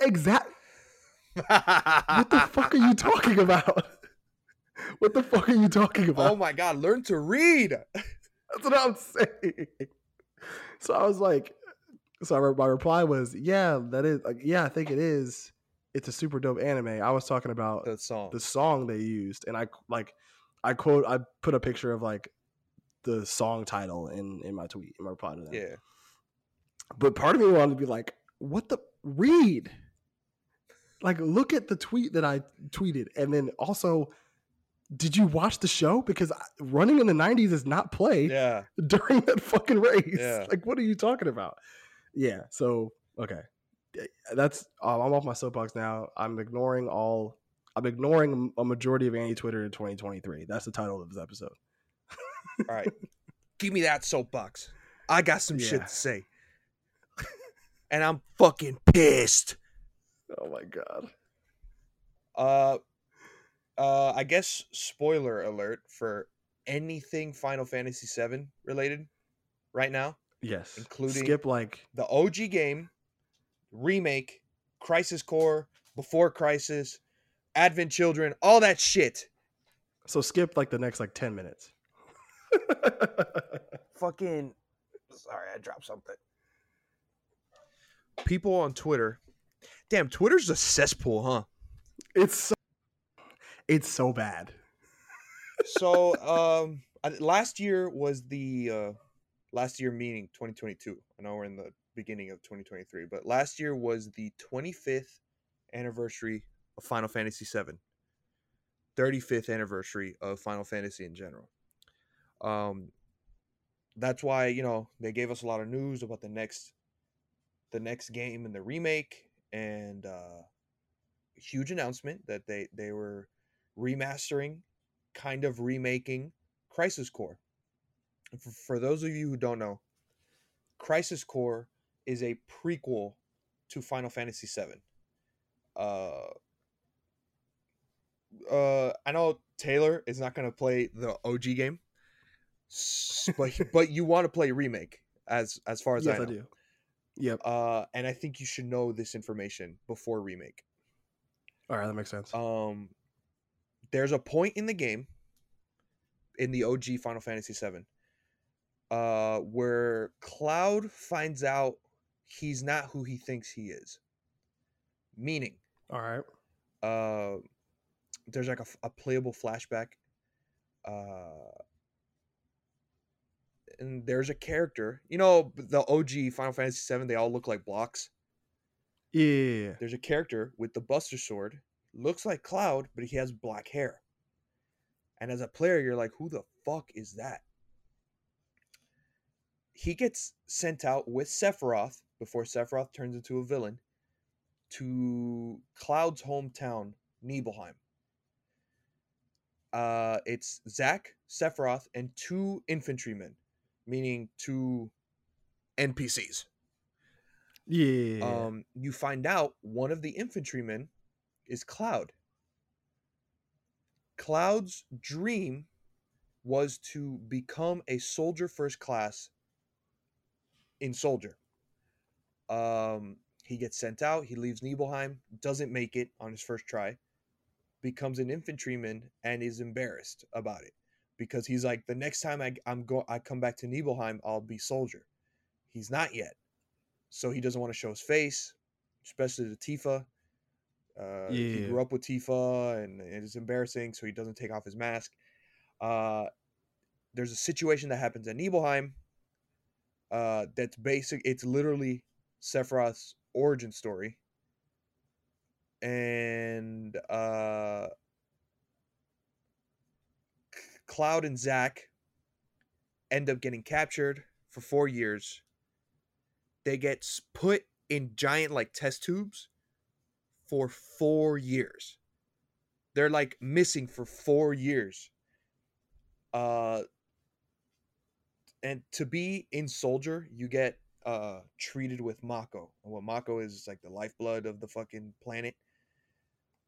Speaker 1: Exact what the fuck are you talking about? What the fuck are you talking about?
Speaker 2: Oh my god, learn to read.
Speaker 1: That's what I'm saying. So I was like, so I re- my reply was, yeah, that is, like, yeah, I think it is. It's a super dope anime. I was talking about
Speaker 2: The song.
Speaker 1: the song they used, and I like, I quote, I put a picture of like the song title in in my tweet, in my reply to that.
Speaker 2: Yeah.
Speaker 1: But part of me wanted to be like, what the read? Like, look at the tweet that I tweeted, and then also, did you watch the show? Because running in the '90s is not played
Speaker 2: Yeah.
Speaker 1: during that fucking race.
Speaker 2: Yeah.
Speaker 1: Like, what are you talking about? Yeah. So, okay, that's um, I'm off my soapbox now. I'm ignoring all. I'm ignoring a majority of AniTwitter in 2023. That's the title of this episode.
Speaker 2: All right. Give me that soapbox. I got some shit to say. and I'm fucking pissed.
Speaker 1: Oh my god.
Speaker 2: Uh uh I guess spoiler alert for anything Final Fantasy 7 related right now.
Speaker 1: Yes.
Speaker 2: Including-
Speaker 1: skip like
Speaker 2: The OG game, remake, Crisis Core, Before Crisis, Advent Children, all that shit.
Speaker 1: so skip like the next like 10 minutes.
Speaker 2: fucking sorry i dropped something people on twitter damn twitter's a cesspool huh
Speaker 1: it's so, it's so bad.
Speaker 2: so um last year was the uh last year meaning 2022 i know we're in the beginning of 2023 but last year was the 25th anniversary of final fantasy 7 35th anniversary of final fantasy in general. Um that's why you know they gave us a lot of news about the next the next game in the remake and uh huge announcement that they they were remastering kind of remaking crisis core. And for, for those of you who don't know crisis core is a prequel to final fantasy VII. uh uh i know taylor is not going to play the og game but but you want to play remake as as far as
Speaker 1: yes,
Speaker 2: I
Speaker 1: I,
Speaker 2: know.
Speaker 1: do. Yep.
Speaker 2: Uh, and I think you should know this information before remake.
Speaker 1: All right, that makes sense.
Speaker 2: Um, there's a point in the game, in the OG Final Fantasy VII, uh, where Cloud finds out he's not who he thinks he is. Meaning,
Speaker 1: All right.
Speaker 2: uh, there's like a playable flashback. Uh, and there's a character, you know, the OG Final Fantasy VII. They all look like blocks.
Speaker 1: Yeah.
Speaker 2: There's a character with the Buster Sword, looks like Cloud, but he has black hair. And as a player, you're like, who the fuck is that? He gets sent out with Sephiroth before Sephiroth turns into a villain to Cloud's hometown, Nibelheim. Uh, it's Zack, Sephiroth, and two infantrymen, meaning two NPCs
Speaker 1: Yeah.
Speaker 2: um, you find out one of the infantrymen is Cloud. Cloud's dream was to become a soldier first class in Soldier. Um, he gets sent out, he leaves Nibelheim, doesn't make it on his first try, becomes an infantryman, and is embarrassed about it because he's like, the next time I, I'm go I come back to Nibelheim, I'll be soldier. He's not yet so he doesn't want to show his face, especially to Tifa. Uh, He grew up with Tifa, and it's embarrassing, so he doesn't take off his mask. Uh, there's a situation that happens at Nibelheim. Uh, that's basic. It's literally Sephiroth's origin story, and uh, Cloud and Zack end up getting captured for four years they get put in giant like test tubes for four years. They're like missing for four years. Uh, and to be in Soldier, you get uh treated with Mako. And what Mako is is like the lifeblood of the fucking planet.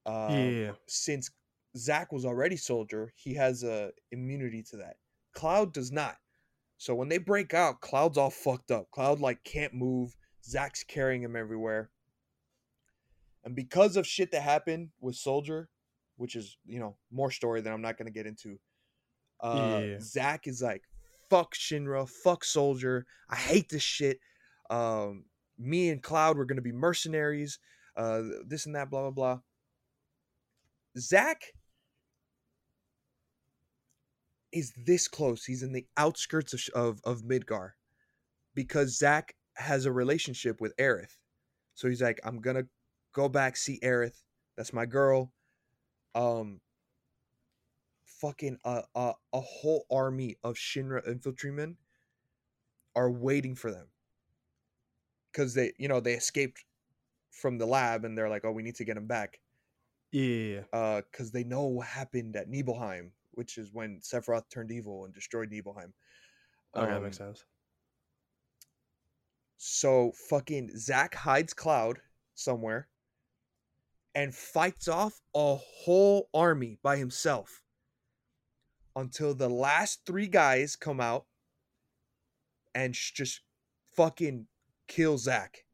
Speaker 2: Um,
Speaker 1: yeah.
Speaker 2: since Zack was already soldier, he has a immunity to that. Cloud does not. So when they break out, Cloud's all fucked up. Cloud like can't move. Zack's carrying him everywhere. And because of shit that happened with Soldier, which is, you know, more story that I'm not gonna get into. Uh
Speaker 1: Yeah.
Speaker 2: Zack is like, fuck Shinra, fuck Soldier. I hate this shit. Um, me and Cloud were gonna be mercenaries, uh, this and that, blah blah blah. Zack is this close. He's in the outskirts of of, of Midgar because Zack has a relationship with Aerith. So he's like, I'm gonna go back see Aerith. That's my girl. Um, fucking a a, a whole army of Shinra infantrymen are waiting for them because they, you know, they escaped from the lab and they're like, oh, we need to get them back
Speaker 1: Yeah.
Speaker 2: uh because they know what happened at Nibelheim, which is when Sephiroth turned evil and destroyed Nibelheim.
Speaker 1: Okay, that makes
Speaker 2: Um,
Speaker 1: sense.
Speaker 2: So fucking Zack hides Cloud somewhere and fights off a whole army by himself until the last three guys come out and sh- just fucking kill Zack.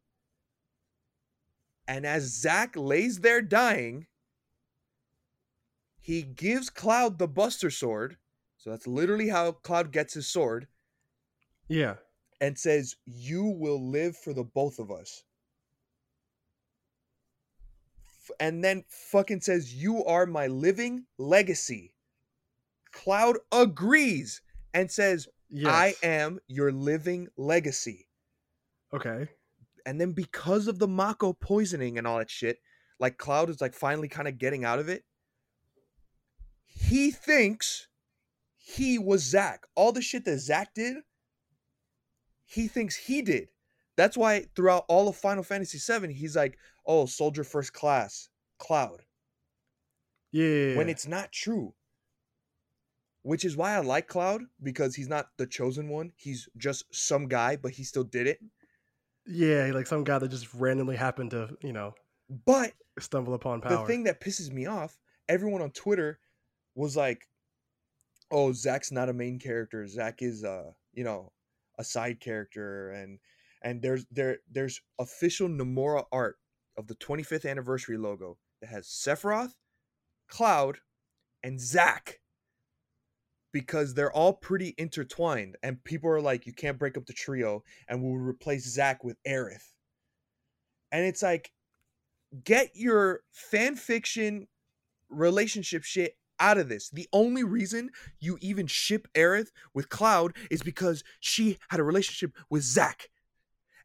Speaker 2: And as Zack lays there dying, he gives Cloud the Buster Sword. So that's literally how Cloud gets his sword
Speaker 1: Yeah.
Speaker 2: and says, You will live for the both of us. F- And then fucking says, You are my living legacy. Cloud agrees and says,
Speaker 1: Yes.
Speaker 2: I am your living legacy.
Speaker 1: Okay.
Speaker 2: And then because of the Mako poisoning and all that shit, like Cloud is like finally kind of getting out of it. He thinks he was Zack. All the shit that Zack did, he thinks he did. That's why throughout all of Final Fantasy VII, he's like, "Oh, Soldier First Class, Cloud,"
Speaker 1: Yeah.
Speaker 2: when it's not true. Which is why I like Cloud because he's not the chosen one. He's just some guy, but he still did it.
Speaker 1: yeah, like some guy that just randomly happened to, you know,
Speaker 2: But
Speaker 1: stumble upon power.
Speaker 2: the thing that pisses me off, everyone on Twitter was like, "Oh, Zack's not a main character. Zack is uh, you know, a side character." And and there's there there's official Nomura art of the 25th anniversary logo that has Sephiroth, Cloud, and Zack because they're all pretty intertwined. And people are like, "You can't break up the trio," and we'll replace Zack with Aerith. And it's like, get your fan fiction relationship shit out of this. The only reason you even ship Aerith with Cloud is because she had a relationship with Zack.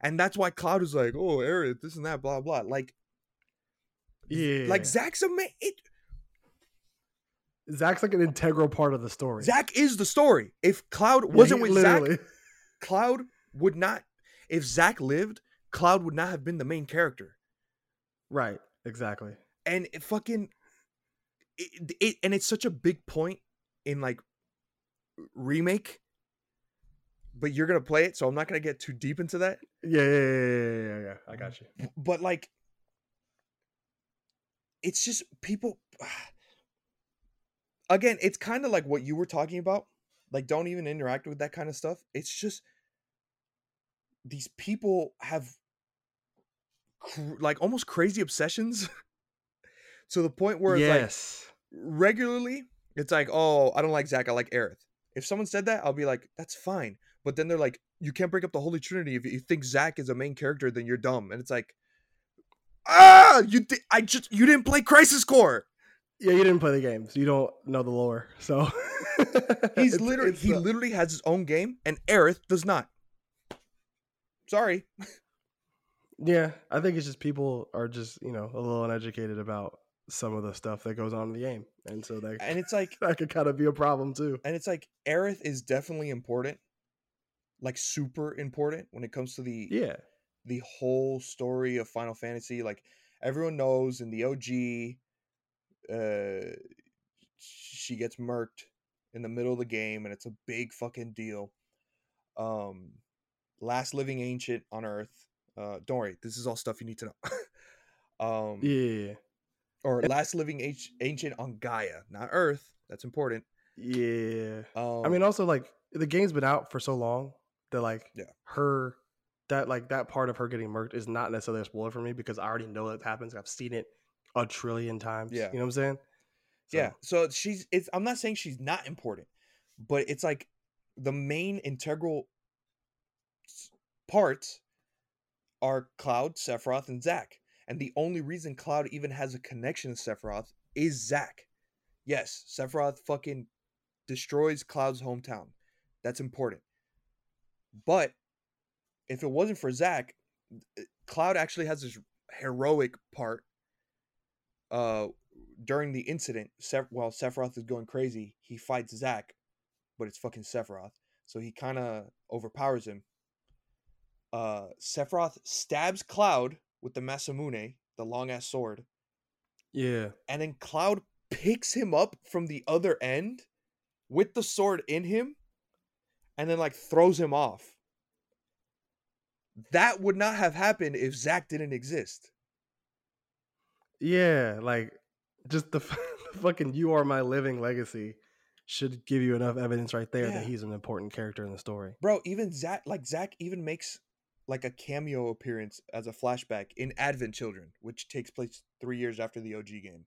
Speaker 2: And that's why Cloud is like, oh, Aerith, this and that, blah, blah. Like,
Speaker 1: yeah.
Speaker 2: like Zack's a man. It,
Speaker 1: Zack's like an integral part of the story.
Speaker 2: Zack is the story. If Cloud wasn't
Speaker 1: he-
Speaker 2: with Zack,
Speaker 1: literally.
Speaker 2: Cloud would not, if Zack lived, Cloud would not have been the main character.
Speaker 1: Right. Exactly.
Speaker 2: and it fucking it, it and it's such a big point in like remake but you're gonna play it so i'm not gonna get too deep into that
Speaker 1: Yeah, yeah, yeah, yeah, yeah, yeah, yeah. I got you.
Speaker 2: but like it's just people ah, again it's kind of like what you were talking about like don't even interact with that kind of stuff it's just these people have cr- like almost crazy obsessions to the point where it's like
Speaker 1: yes.
Speaker 2: regularly it's like oh i don't like zack i like aerith if someone said that i'll be like that's fine but then they're like you can't break up the holy trinity if you think zack is a main character then you're dumb and it's like ah you di- i just you didn't play crisis core
Speaker 1: yeah, you didn't play the game, so you don't know the lore. So
Speaker 2: he's
Speaker 1: It's-
Speaker 2: literally
Speaker 1: it's,
Speaker 2: he
Speaker 1: uh,
Speaker 2: literally has his own game and aerith does not sorry
Speaker 1: Yeah, I think it's just people are just you know a little uneducated about some of the stuff that goes on in the game, and so that
Speaker 2: and it's like
Speaker 1: that could kind of be a problem too.
Speaker 2: and it's like aerith is definitely important like super important when it comes to the
Speaker 1: Yeah,
Speaker 2: the whole story of Final Fantasy. Like everyone knows in the OG, uh, she gets murked in the middle of the game, and it's a big fucking deal. Um, last living ancient on Earth. Uh, don't worry, this is all stuff you need to know. um,
Speaker 1: Yeah.
Speaker 2: or last living anci- ancient on Gaia, not Earth. That's important.
Speaker 1: Yeah.
Speaker 2: Um,
Speaker 1: I mean, also like the game's been out for so long that like
Speaker 2: Yeah.
Speaker 1: her that like that part of her getting murked is not necessarily a spoiler for me because I already know that happens. I've seen it a trillion times.
Speaker 2: Yeah.
Speaker 1: You know what I'm saying? So,
Speaker 2: Yeah. So she's it's I'm not saying she's not important, but it's like the main integral parts are Cloud, Sephiroth, and Zack. And the only reason Cloud even has a connection to Sephiroth is Zack. Yes, Sephiroth fucking destroys Cloud's hometown. That's important. But if it wasn't for Zack, Cloud actually has this heroic part uh during the incident, Seph- while Sephiroth is going crazy, he fights Zack, but it's fucking Sephiroth. So he kind of overpowers him. Uh, Sephiroth stabs Cloud with the Masamune, the long ass sword,
Speaker 1: Yeah.
Speaker 2: and then Cloud picks him up from the other end with the sword in him and then like throws him off. That would not have happened if Zack didn't exist.
Speaker 1: Yeah. Like just the, the fucking you are my living legacy should give you enough evidence right there
Speaker 2: Yeah.
Speaker 1: that he's an important character in the story.
Speaker 2: Bro, even Zack, like Zack, even makes like a cameo appearance as a flashback in Advent Children, which takes place three years after the OG game.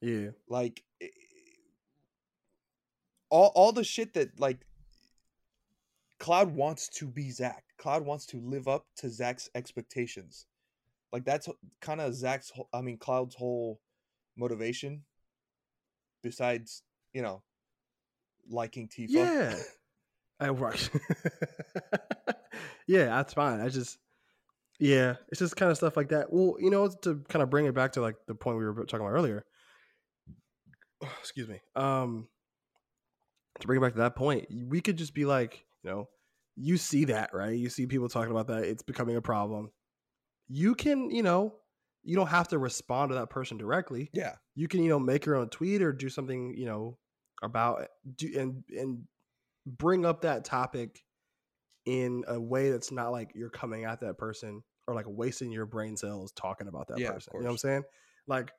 Speaker 1: Yeah.
Speaker 2: Like eh, all all the shit that like Cloud wants to be Zack. Cloud wants to live up to Zack's expectations. Like that's kind of Zack's. I mean, Cloud's whole motivation. Besides, you know, liking Tifa.
Speaker 1: Yeah. I right. yeah, that's fine. I just yeah, it's just kind of stuff like that. Well, you know, to kind of bring it back to like the point we were talking about earlier. Excuse me. Um to bring it back to that point, we could just be like, you know, you see that, right? You see people talking about that, it's becoming a problem. You can, you know, you don't have to respond to that person directly.
Speaker 2: Yeah.
Speaker 1: you can you know make your own tweet or do something you know about do and and bring up that topic in a way that's not like you're coming at that person or like wasting your brain cells talking about that
Speaker 2: Yeah,
Speaker 1: person you know what i'm saying? Like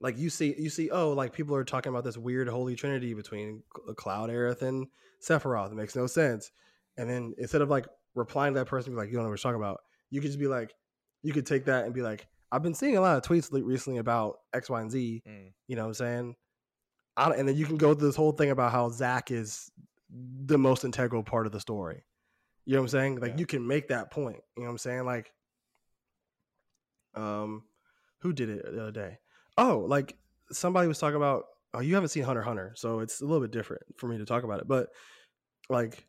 Speaker 1: like you see you see oh like people are talking about this weird holy trinity between Cl- uh, cloud aerith and sephiroth. It makes no sense. And then instead of like replying to that person be like you don't know what you're talking about you could just be like you could take that and be like i've been seeing a lot of tweets recently about x y and z
Speaker 2: Mm.
Speaker 1: you know what i'm saying? And then you can go through this whole thing about how zack is the most integral part of the story. You know what i'm saying? Like
Speaker 2: Yeah.
Speaker 1: you can make that point you know what i'm saying? Like um who did it the other day? Oh like somebody was talking about oh you haven't seen hunter hunter so it's a little bit different for me to talk about it but like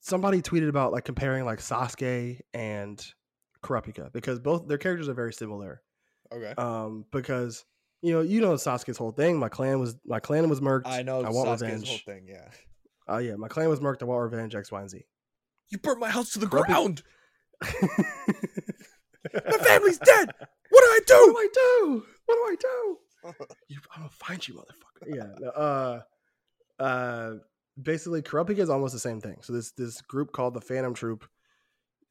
Speaker 1: somebody tweeted about like comparing like sasuke and kurapika because both their characters are very similar
Speaker 2: Okay.
Speaker 1: um because you know you know Sasuke's whole thing my clan was my clan was murked
Speaker 2: I know
Speaker 1: i want
Speaker 2: Sasuke's
Speaker 1: revenge
Speaker 2: whole thing. Yeah.
Speaker 1: oh yeah my clan was murked i want revenge x y and z
Speaker 2: You burnt my house to the
Speaker 1: Grumpy-
Speaker 2: ground.
Speaker 1: my
Speaker 2: family's dead! What do I do?
Speaker 1: what
Speaker 2: do?
Speaker 1: do i do what do i do you, i'm gonna find you motherfucker yeah no, uh uh basically Kurapika is almost the same thing. So this this group called the phantom troupe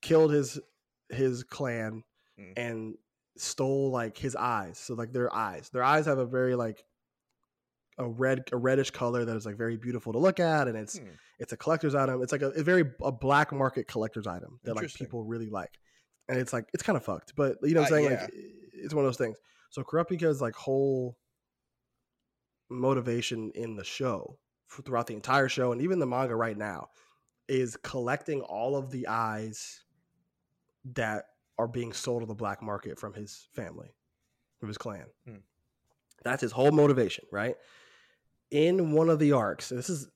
Speaker 1: killed his his clan
Speaker 2: Mm.
Speaker 1: and stole like his eyes. So like their eyes. Their eyes have a very like a red a reddish color that is like very beautiful to look at and it's
Speaker 2: Hmm.
Speaker 1: it's a collector's item. It's like a, a very a black market collector's item that like people really like. And it's like it's kind of fucked. But you know what i'm
Speaker 2: Uh,
Speaker 1: saying?
Speaker 2: Yeah.
Speaker 1: like it's one of those things. So Kurapika's like whole motivation in the show throughout the entire show and even the manga right now is collecting all of the eyes that are being sold to the black market from his family, from his clan.
Speaker 2: Hmm.
Speaker 1: That's his whole motivation, right? In one of the arcs, this is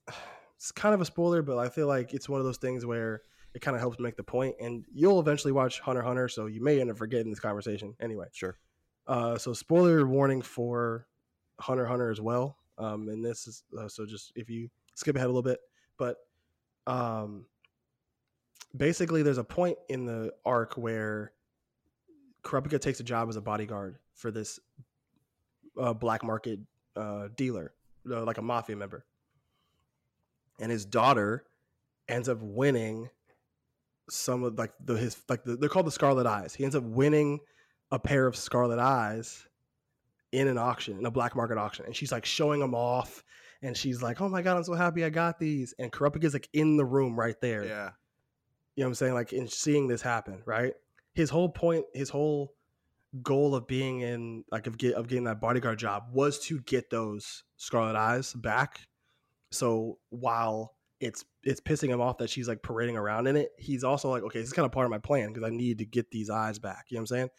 Speaker 1: it's kind of a spoiler, but I feel like it's one of those things where it kind of helps make the point, and you'll eventually watch Hunter Hunter, so you may end up forgetting this conversation anyway.
Speaker 2: Sure.
Speaker 1: Uh, so spoiler warning for Hunter Hunter as well. Um, and this is uh, so just if you skip ahead a little bit, but um, basically there's a point in the arc where Kurapika takes a job as a bodyguard for this uh, black market uh, dealer, uh, like a mafia member, and his daughter ends up winning some of like the his like the, they're called the Scarlet Eyes. He ends up winning a pair of Scarlet Eyes in an auction, in a black market auction, and she's like showing them off, and she's like, "Oh my god, I'm so happy I got these." And Kurapika's like in the room right there.
Speaker 2: Yeah.
Speaker 1: You know what I'm saying? Like in seeing this happen, right? His whole point, his whole goal of being in like of get of getting that bodyguard job was to get those Scarlet Eyes back. So while it's it's pissing him off that she's like parading around in it, he's also like, okay, this is kind of part of my plan because I need to get these eyes back. You know what I'm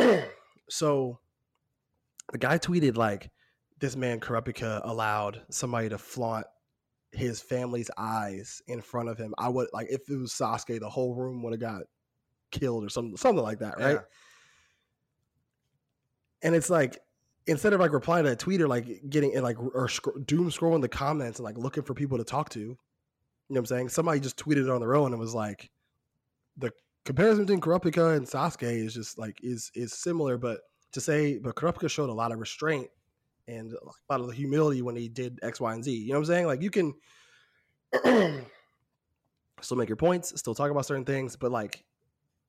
Speaker 1: saying? so the guy tweeted like this man Kurapika allowed somebody to flaunt his family's eyes in front of him. I would like if it was Sasuke, the whole room would have got killed or something, something like that, right?
Speaker 2: Yeah.
Speaker 1: And it's like instead of like replying to a tweet or like getting and like or sc- doom scrolling the comments and like looking for people to talk to, you know what I'm saying? Somebody just tweeted it on their own and was like, the comparison between Kurapika and Sasuke is just like is is similar, but to say, but Kurapika showed a lot of restraint and a lot of humility when he did X, Y, and Z. You know what I'm saying? Like you can still make your points, still talk about certain things, but like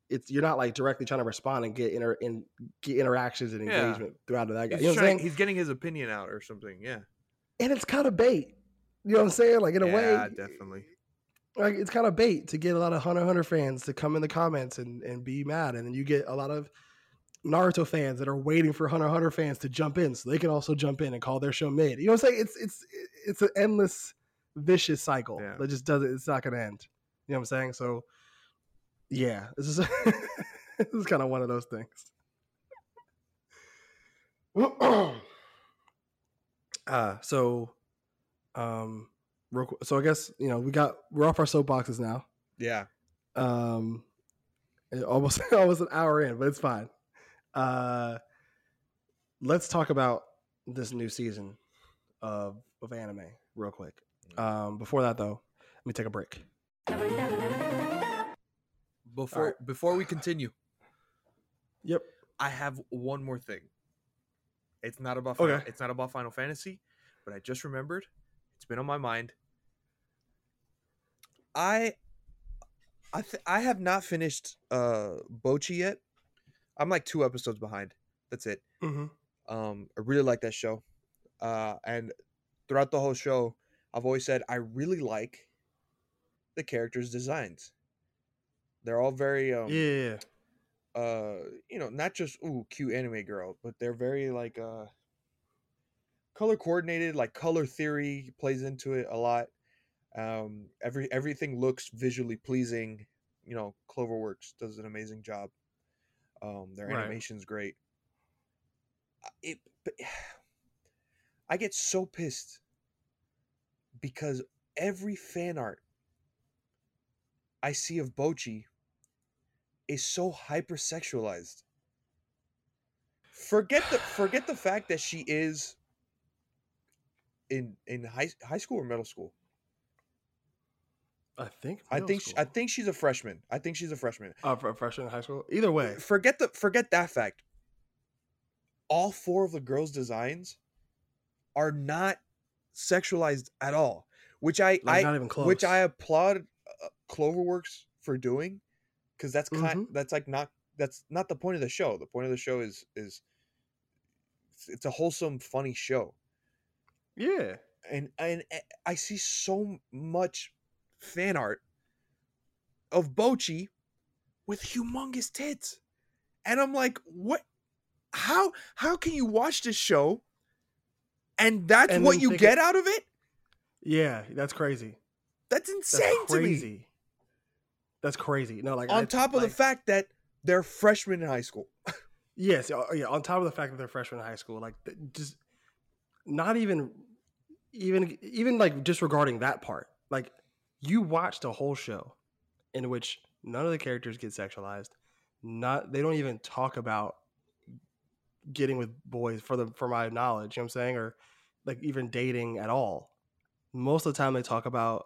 Speaker 1: it's you're not like directly trying to respond and get inter and get interactions and
Speaker 2: Yeah.
Speaker 1: engagement throughout that guy.
Speaker 2: He's,
Speaker 1: You know what I'm
Speaker 2: trying-
Speaker 1: saying?
Speaker 2: he's getting his opinion out or something. Yeah.
Speaker 1: And it's kind of bait. You know what I'm saying? Like in a
Speaker 2: yeah,
Speaker 1: way,
Speaker 2: definitely.
Speaker 1: like it's kind of bait to get a lot of Hunter Hunter fans to come in the comments and, and be mad, and then you get a lot of Naruto fans that are waiting for Hunter Hunter fans to jump in so they can also jump in and call their show mid. You know what I'm saying? It's it's it's an endless vicious cycle
Speaker 2: Yeah.
Speaker 1: that just doesn't. It's not going to end. You know what I'm saying? So yeah, this is this is kind of one of those things. uh so um real, so i guess you know we got we're off our soapboxes now
Speaker 2: Yeah.
Speaker 1: um almost almost an hour in but it's fine uh let's talk about this new season of of anime real quick um before that though let me take a break
Speaker 2: Before before we continue,
Speaker 1: yep
Speaker 2: I have one more thing. It's not about
Speaker 1: Okay.
Speaker 2: Final, it's not about Final Fantasy, but I just remembered. It's been on my mind. I I th- I have not finished uh Bocchi yet. I'm like two episodes behind. That's it.
Speaker 1: mm-hmm.
Speaker 2: Um, I really like that show. Uh, and throughout the whole show, I've always said I really like the characters' designs. They're all very um,
Speaker 1: yeah
Speaker 2: uh you know not just ooh cute anime girl but they're very like uh color coordinated like color theory plays into it a lot um every everything looks visually pleasing you know cloverworks does an amazing job um their
Speaker 1: Right.
Speaker 2: animation's great it i get so pissed because every fan art i see of bocchi is so hypersexualized. Forget the forget the fact that she is in in high high school or middle school.
Speaker 1: I think
Speaker 2: I think sh I think she's a freshman. I think she's a freshman.
Speaker 1: uh, a freshman in high school either way
Speaker 2: Forget the forget that fact. All four of the girls' designs are not sexualized at all, which I
Speaker 1: like
Speaker 2: I
Speaker 1: not even close
Speaker 2: which I applaud uh, Cloverworks for doing, because that's kind
Speaker 1: Mhm.
Speaker 2: that's like not that's not the point of the show. The point of the show is is it's- a wholesome, funny show,
Speaker 1: yeah
Speaker 2: and and I see so much fan art of Bocchi with humongous tits, and I'm like, what? How how can you watch this show? And that's
Speaker 1: And
Speaker 2: what you get
Speaker 1: it-
Speaker 2: out of it?
Speaker 1: yeah that's crazy
Speaker 2: That's
Speaker 1: That's
Speaker 2: insane to me.
Speaker 1: crazy. That's crazy. No, like
Speaker 2: on
Speaker 1: I-
Speaker 2: top of the fact that they're freshmen in high school.
Speaker 1: yes, uh, yeah. On top of the fact that they're freshmen in high school, like just not even, even, even like disregarding that part. Like you watched a whole show in which none of the characters get sexualized. Not they don't even talk about getting with boys for the for my knowledge. You know what I'm saying, or like even dating at all. Most of the time, they talk about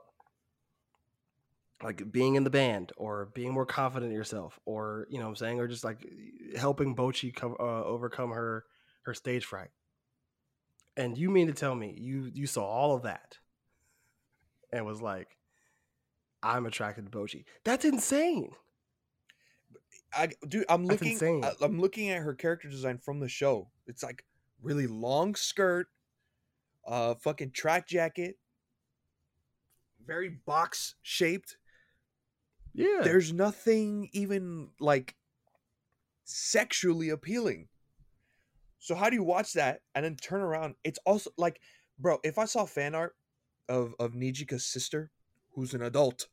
Speaker 1: like being in the band or being more confident in yourself or you know what i'm saying or just like helping bocchi uh, overcome her her stage fright and you mean to tell me you you saw all of that and was like i'm attracted to bocchi that's insane
Speaker 2: I dude, I'm looking. I, I'm looking at her character design from the show. It's like really long skirt, uh, fucking track jacket, very box shaped.
Speaker 1: yeah
Speaker 2: There's nothing even like sexually appealing. So how do you watch that and then turn around? It's also like, bro, if I saw fan art of of Nijika's sister, who's an adult,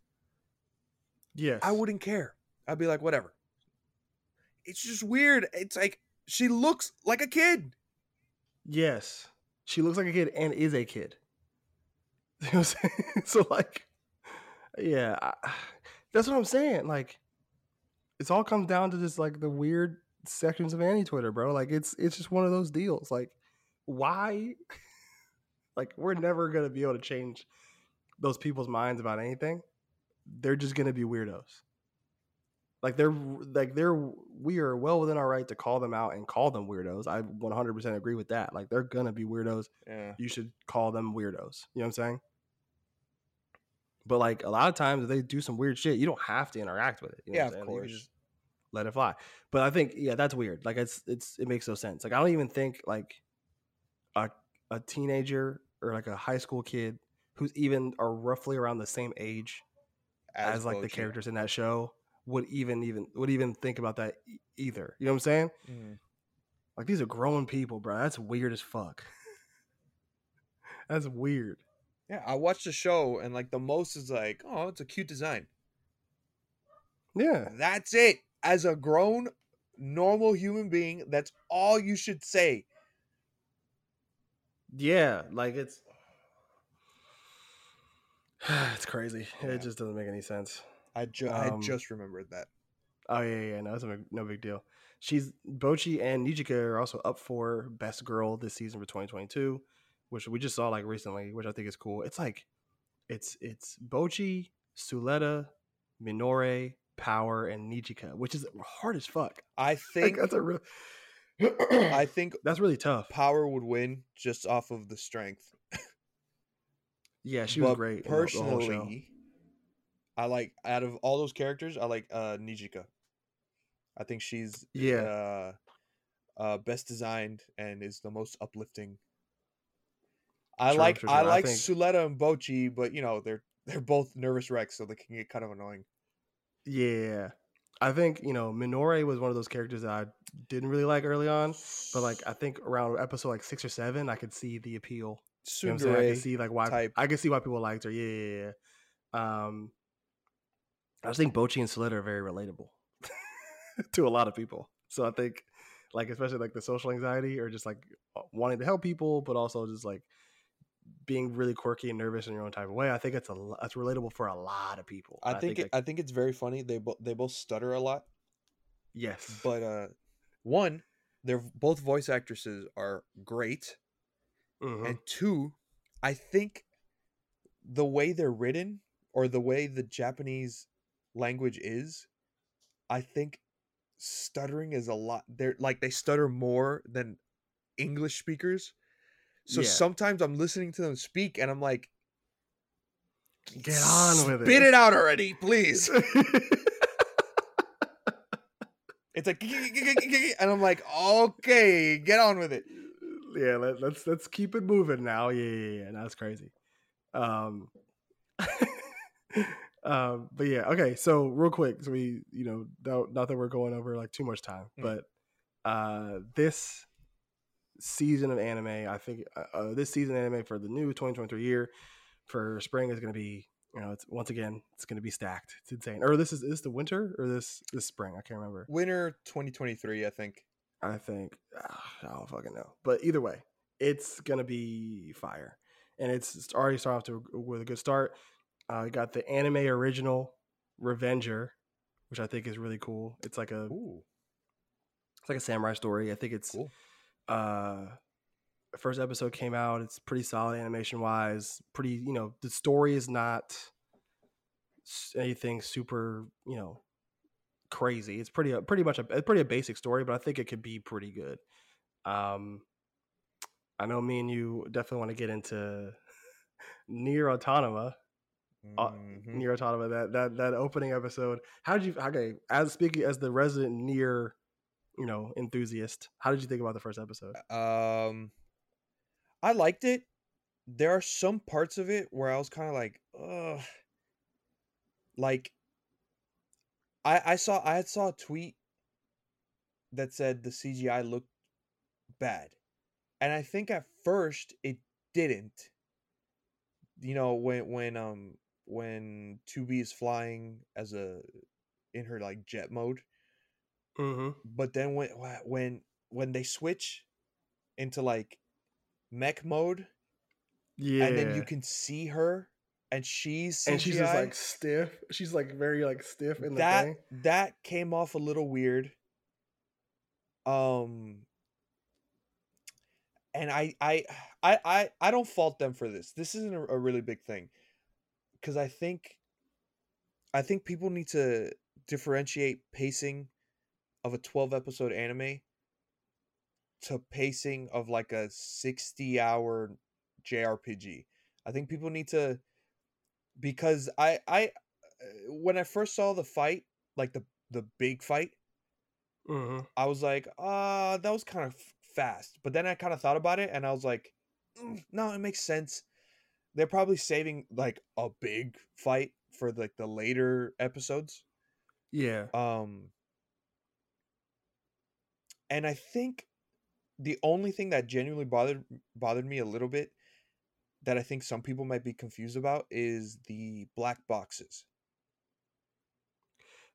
Speaker 1: yes
Speaker 2: I wouldn't care. I'd be like, whatever. It's just weird. It's like she looks like a kid.
Speaker 1: yes she looks like a kid and is a kid You know what I'm saying? so like yeah I, that's what i'm saying like it's all comes down to just like the weird sections of AniTwitter bro like it's it's just one of those deals like why like we're never gonna be able to change those people's minds about anything they're just gonna be weirdos like they're like they're we are well within our right to call them out and call them weirdos i 100% agree with that like they're gonna be weirdos
Speaker 2: Yeah.
Speaker 1: you should call them weirdos. You know what I'm saying? But like a lot of times if they do some weird shit, you don't have to interact with it. You know
Speaker 2: Yeah, of course.
Speaker 1: just let it fly. But I think yeah, that's weird. Like it's it's it makes no sense. Like I don't even think like a a teenager or like a high school kid who's even are roughly around the same age as, like the characters in that show would even even would even think about that either. You know what I'm saying?
Speaker 2: Mhm.
Speaker 1: Like these are grown people, bro. That's weird as fuck. That's weird.
Speaker 2: Yeah, I watched the show and like the most is like, oh, it's a cute design.
Speaker 1: Yeah.
Speaker 2: That's it. As a grown, normal human being, that's all you should say.
Speaker 1: Yeah, like it's it's crazy.
Speaker 2: Yeah.
Speaker 1: It just doesn't make any sense.
Speaker 2: I ju- I
Speaker 1: Um,
Speaker 2: just remembered that.
Speaker 1: Oh yeah, yeah, no, it's no, no big deal. She's Bocchi and Nijika are also up for best girl this season for 2022, which we just saw like recently, which I think is cool. It's like it's it's Bocchi, Suletta, Minore, Power, and Nijika, which is hard as fuck.
Speaker 2: I
Speaker 1: Like,
Speaker 2: think
Speaker 1: that's a real
Speaker 2: I think
Speaker 1: that's really tough.
Speaker 2: Power would win just off of the strength.
Speaker 1: Yeah, she was
Speaker 2: But
Speaker 1: great. in the- the whole.
Speaker 2: Personally, I like out of all those characters, I like uh Nijika. I think she's
Speaker 1: Yeah.
Speaker 2: uh, uh best designed and is the most uplifting. I
Speaker 1: Sure,
Speaker 2: like
Speaker 1: sure,
Speaker 2: I
Speaker 1: sure. I
Speaker 2: like
Speaker 1: think-
Speaker 2: Suletta and Bocchi, but you know they're they're both nervous wrecks, so they can get kind of annoying.
Speaker 1: Yeah. I think, you know, Minore was one of those characters that I didn't really like early on. But like I think around episode like six or seven, I could see the appeal. You know? I
Speaker 2: Tsundere,
Speaker 1: see like why
Speaker 2: type.
Speaker 1: I could see why people liked her. Yeah, yeah, yeah. Um I just think Bocchi and Suletta are very relatable to a lot of people. So I think like especially like the social anxiety or just like uh, wanting to help people, but also just like being really quirky and nervous in your own type of way. I think it's a that's relatable for a lot of people.
Speaker 2: I
Speaker 1: And
Speaker 2: think, it,
Speaker 1: like,
Speaker 2: I think it's very funny. They both they both stutter a lot,
Speaker 1: yes,
Speaker 2: but uh, one, they're both voice actresses are great,
Speaker 1: Mhm.
Speaker 2: and two, I think the way they're written or the way the Japanese language is, I think stuttering is a lot. They're like they stutter more than English speakers. So
Speaker 1: Yeah.
Speaker 2: sometimes I'm listening to them speak and I'm like,
Speaker 1: Get on with it.
Speaker 2: Spit it out already, please. It's like, and I'm like, okay, get on with it.
Speaker 1: Yeah, let, let's let's keep it moving now. Yeah, yeah, yeah. That's crazy. Um, um, but yeah, okay. So real quick, so we, you know, don't, not that we're going over like too much time,
Speaker 2: Mm.
Speaker 1: but uh, this season of anime, I think uh, uh, this season of anime for the new 2023 year for spring is going to be, you know, it's once again it's going to be stacked. It's insane. Or this is, is this the winter or this this spring? I can't remember.
Speaker 2: Winter 2023, I think.
Speaker 1: I think ah, I don't fucking know, but either way, it's gonna be fire, and it's it's already started off to with a good start. Uh, got the anime original Revenger, which I think is really cool. It's like a
Speaker 2: Ooh,
Speaker 1: it's like a samurai story. I think it's
Speaker 2: cool.
Speaker 1: uh first episode came out. It's pretty solid animation wise. Pretty, you know, the story is not anything super, you know, crazy. It's pretty, uh, pretty much a, pretty a basic story, but I think it could be pretty good. Um, I know me and you definitely want to get into Nier Automata. Uh,
Speaker 2: Mhm.
Speaker 1: Nier Automata, that that that opening episode. How did you? Okay, as speaking as the resident Nier, you know, enthusiast, how did you think about the first episode?
Speaker 2: Um, I liked it. There are some parts of it where I was kind of like, ugh. Like, I I saw I saw a tweet that said the CGI looked bad, and I think at first it didn't. You know when when um when 2B is flying as a in her like jet mode,
Speaker 1: Mm-hmm.
Speaker 2: but then when when when they switch into like mech mode
Speaker 1: Yeah,
Speaker 2: and then you can see her and she's CGI,
Speaker 1: and she's just like stiff. She's like very like stiff in the
Speaker 2: that
Speaker 1: thing.
Speaker 2: that came off a little weird um and I, I i i i don't fault them for this this isn't a, a really big thing because i think i think people need to differentiate pacing of a 12 episode anime to pacing of like a 60 hour jrpg i think people need to because i i when i first saw the fight like the the big fight
Speaker 1: Mm-hmm.
Speaker 2: I was like, uh, that was kind of fast. But then I kind of thought about it and I was like, "Mm, no, it makes sense. They're probably saving like a big fight for like the later episodes.
Speaker 1: Yeah,
Speaker 2: Um and I think the only thing that genuinely bothered bothered me a little bit that I think some people might be confused about is the black boxes.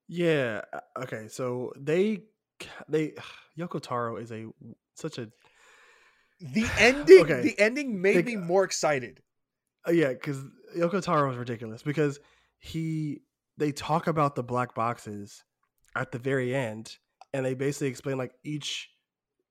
Speaker 1: yeah. uh, Okay, so they they Yoko Taro is a such a
Speaker 2: The ending
Speaker 1: Okay.
Speaker 2: the ending made
Speaker 1: They-
Speaker 2: me more excited.
Speaker 1: Uh, yeah, because Yoko Taro is ridiculous because he they talk about the black boxes at the very end, and they basically explain like each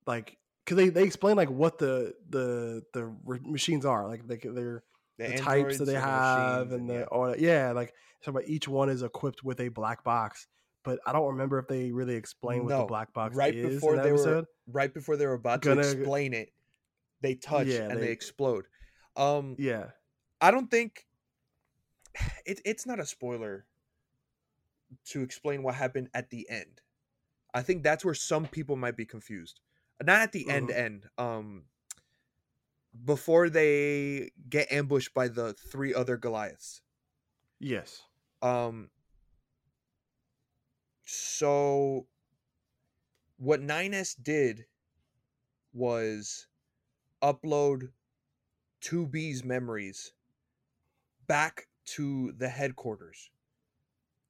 Speaker 1: like because they they explain like what the the the machines are like they, they're the, types that they
Speaker 2: and
Speaker 1: have and the
Speaker 2: yeah.
Speaker 1: all yeah like so about each one is equipped with a black box. But I don't remember if they really explain what the black box
Speaker 2: right
Speaker 1: is
Speaker 2: before they were- right before they were about
Speaker 1: Gonna-
Speaker 2: to explain it, they touch
Speaker 1: Yeah,
Speaker 2: and they,
Speaker 1: they-
Speaker 2: explode. Um,
Speaker 1: Yeah,
Speaker 2: I don't think it, it's not a spoiler to explain what happened at the end. I think that's where some people might be confused. Not at the end
Speaker 1: Mhm.
Speaker 2: end. Um, before they get ambushed by the three other Goliaths.
Speaker 1: yes,
Speaker 2: Um so what 9S did was upload 2B's memories back to the headquarters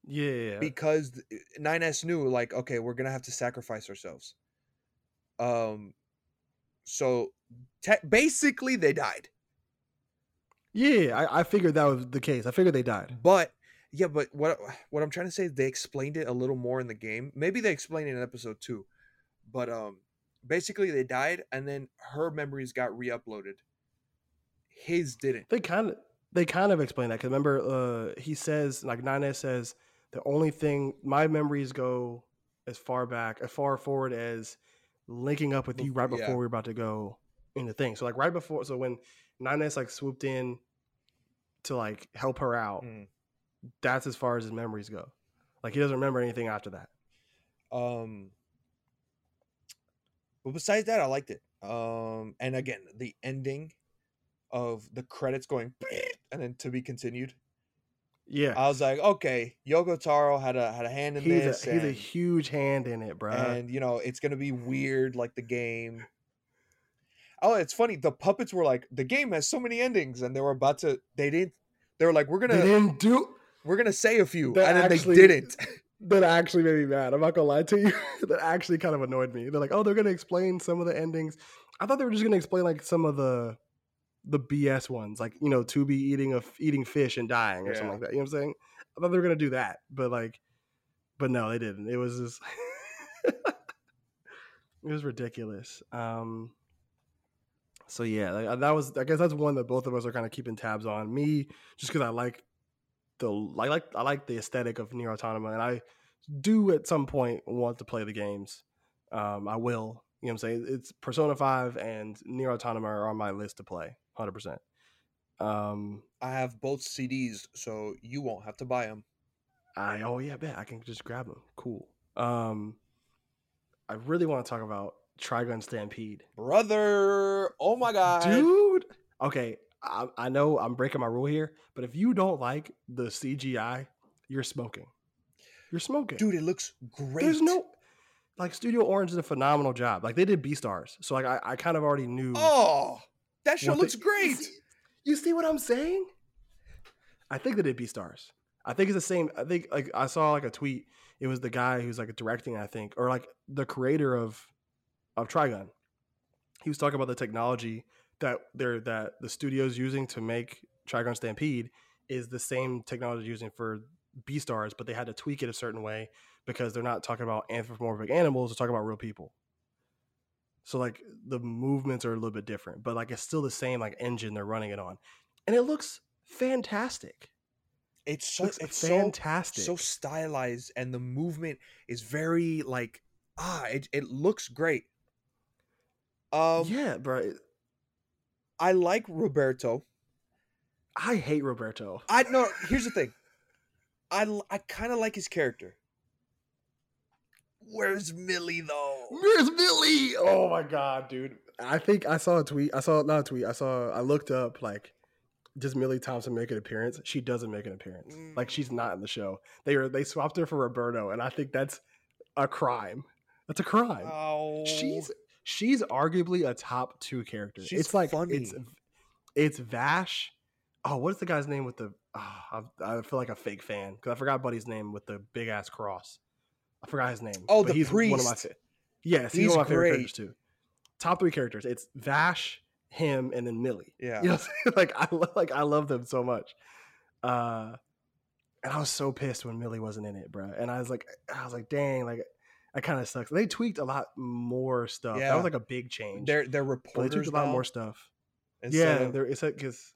Speaker 1: yeah,
Speaker 2: because th- 9S knew like okay, we're going to have to sacrifice ourselves. Um so te- basically they died.
Speaker 1: yeah. I, I figured that was the case. I figured they died.
Speaker 2: But yeah, but what what I'm trying to say is they explained it a little more in the game. Maybe they explained it in episode two, but um, basically they died and then her memories got re-uploaded. His didn't.
Speaker 1: They kind of they kind of explain that because remember uh, he says like Nine says the only thing my memories go as far back as far forward as linking up with you right before
Speaker 2: yeah.
Speaker 1: we were about to go in the thing. So like right before so when Nine like swooped in to like help her out,
Speaker 2: Mm.
Speaker 1: that's as far as his memories go. Like he doesn't remember anything after that.
Speaker 2: Um, but besides that, I liked it. Um, and again, the ending of the credits going and then to be continued.
Speaker 1: Yeah,
Speaker 2: I was like, okay, Yoko Taro had a had a hand in
Speaker 1: he's a
Speaker 2: this.
Speaker 1: he's a huge hand in it, bro.
Speaker 2: and you know it's gonna be weird like the game oh it's funny the puppets were like the game has so many endings and they were about to they didn't they were like we're gonna
Speaker 1: didn't do
Speaker 2: we're gonna say a few and then
Speaker 1: actually-
Speaker 2: they didn't
Speaker 1: that actually made me mad. I'm not gonna lie to you. that actually kind of annoyed me. They're like, oh, they're gonna explain some of the endings. I thought they were just gonna explain like some of the the BS ones, like you know, 2B eating a eating fish and dying or something like that. You know what I'm saying? I thought they were gonna do that, but like, but no, they didn't. It was just, it was ridiculous. Um, so yeah, like, that was. I guess that's one that both of us are kind of keeping tabs on. Me, just because I like the I like I like the aesthetic of Nier Automata, and I do at some point want to play the games. Um, I will. You know what I'm saying? It's Persona 5 and Nier Automata are on my list to play, 100%. Um,
Speaker 2: I have both CDs, so you won't have to buy them.
Speaker 1: I oh yeah, bet I can just grab them. Cool. Um, I really want to talk about Trigun Stampede,
Speaker 2: Brother, oh my god.
Speaker 1: dude. Okay, I, I know I'm breaking my rule here, but if you don't like the CGI, you're smoking. You're smoking,
Speaker 2: Dude, it looks great.
Speaker 1: There's no like Studio Orange did a phenomenal job. Like they did Beastars, so like I, I kind of already knew.
Speaker 2: Oh, that show
Speaker 1: what
Speaker 2: looks
Speaker 1: they- You
Speaker 2: great.
Speaker 1: see, you see what I'm saying? I think they did Beastars. I think it's the same. I think like I saw like a tweet. It was the guy who's like directing, I think, or like the creator of of Trigun. He was talking about the technology that they're that the studio's using to make Trigun Stampede is the same technology using for Beastars, but they had to tweak it a certain way because they're not talking about anthropomorphic animals, they're talking about real people. So like the movements are a little bit different, but like it's still the same like engine they're running it on. And it looks fantastic.
Speaker 2: It's so
Speaker 1: looks
Speaker 2: it's
Speaker 1: fantastic.
Speaker 2: so stylized, and the movement is very like ah, it, it looks great. Um,
Speaker 1: yeah, bro.
Speaker 2: I like Roberto.
Speaker 1: I hate Roberto.
Speaker 2: I no. Here's the thing. I I kind of like his character. Where's Milly though?
Speaker 1: Where's Billy? Oh my god, dude. I think I saw a tweet. I saw not a tweet. I saw I looked up like does Milly Thompson make an appearance? She doesn't make an appearance. Like she's not in the show. They are they swapped her for Roberto, and I think that's a crime. That's a crime.
Speaker 2: Oh,
Speaker 1: she's she's arguably a top two character.
Speaker 2: She's
Speaker 1: it's like
Speaker 2: funny.
Speaker 1: it's it's Vash. Oh, what is the guy's name with the? Ah, oh, I, I feel like a fake fan because I forgot Buddy's name with the big ass cross. I forgot his name.
Speaker 2: Oh,
Speaker 1: but
Speaker 2: the
Speaker 1: he's one of my
Speaker 2: priest.
Speaker 1: Yes, he's,
Speaker 2: He's
Speaker 1: one of my favorite characters too. Top three characters. It's Vash, him, and then Milly.
Speaker 2: yeah.
Speaker 1: You know, what I'm saying? like I lo- like I love them so much. Uh, and I was so pissed when Milly wasn't in it, bro. And I was like, I was like, dang, like that kind of sucks. They tweaked a lot more stuff. That was like a big change.
Speaker 2: They're they're
Speaker 1: but they
Speaker 2: reporters
Speaker 1: tweaked a lot more stuff.
Speaker 2: instead
Speaker 1: Yeah,
Speaker 2: of-
Speaker 1: it's like because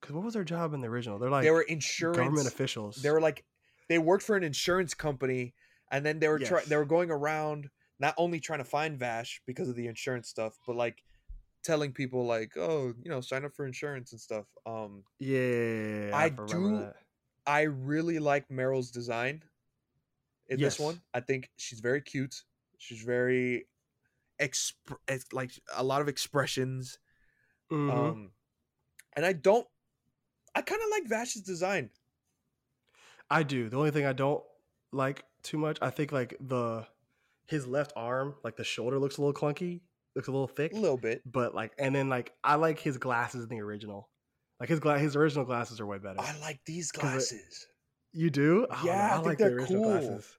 Speaker 1: because what was their job in the original? They're like
Speaker 2: they were insurance
Speaker 1: government officials.
Speaker 2: They were like they worked for an insurance company, and then they were
Speaker 1: Yes.
Speaker 2: they were going around not only trying to find Vash because of the insurance stuff, but like telling people like, oh, you know, sign up for insurance and stuff. Um,
Speaker 1: yeah,
Speaker 2: I
Speaker 1: remember
Speaker 2: do-
Speaker 1: that.
Speaker 2: I really like Meryl's design in this one. I think she's very cute. She's very exp- like a lot of expressions.
Speaker 1: Mhm.
Speaker 2: Um, and I don't. I kind of like Vash's design.
Speaker 1: I do. The only thing I don't like too much, I think like the his left arm, like the shoulder looks a little clunky, looks a little thick.
Speaker 2: A little bit.
Speaker 1: but like and then like I like his glasses in the original. Like his gla- his original glasses are way better.
Speaker 2: I like these
Speaker 1: 'Cause it-
Speaker 2: glasses.
Speaker 1: you do? Oh, no,
Speaker 2: Yeah, I think
Speaker 1: like
Speaker 2: they're
Speaker 1: the original
Speaker 2: cool.
Speaker 1: glasses.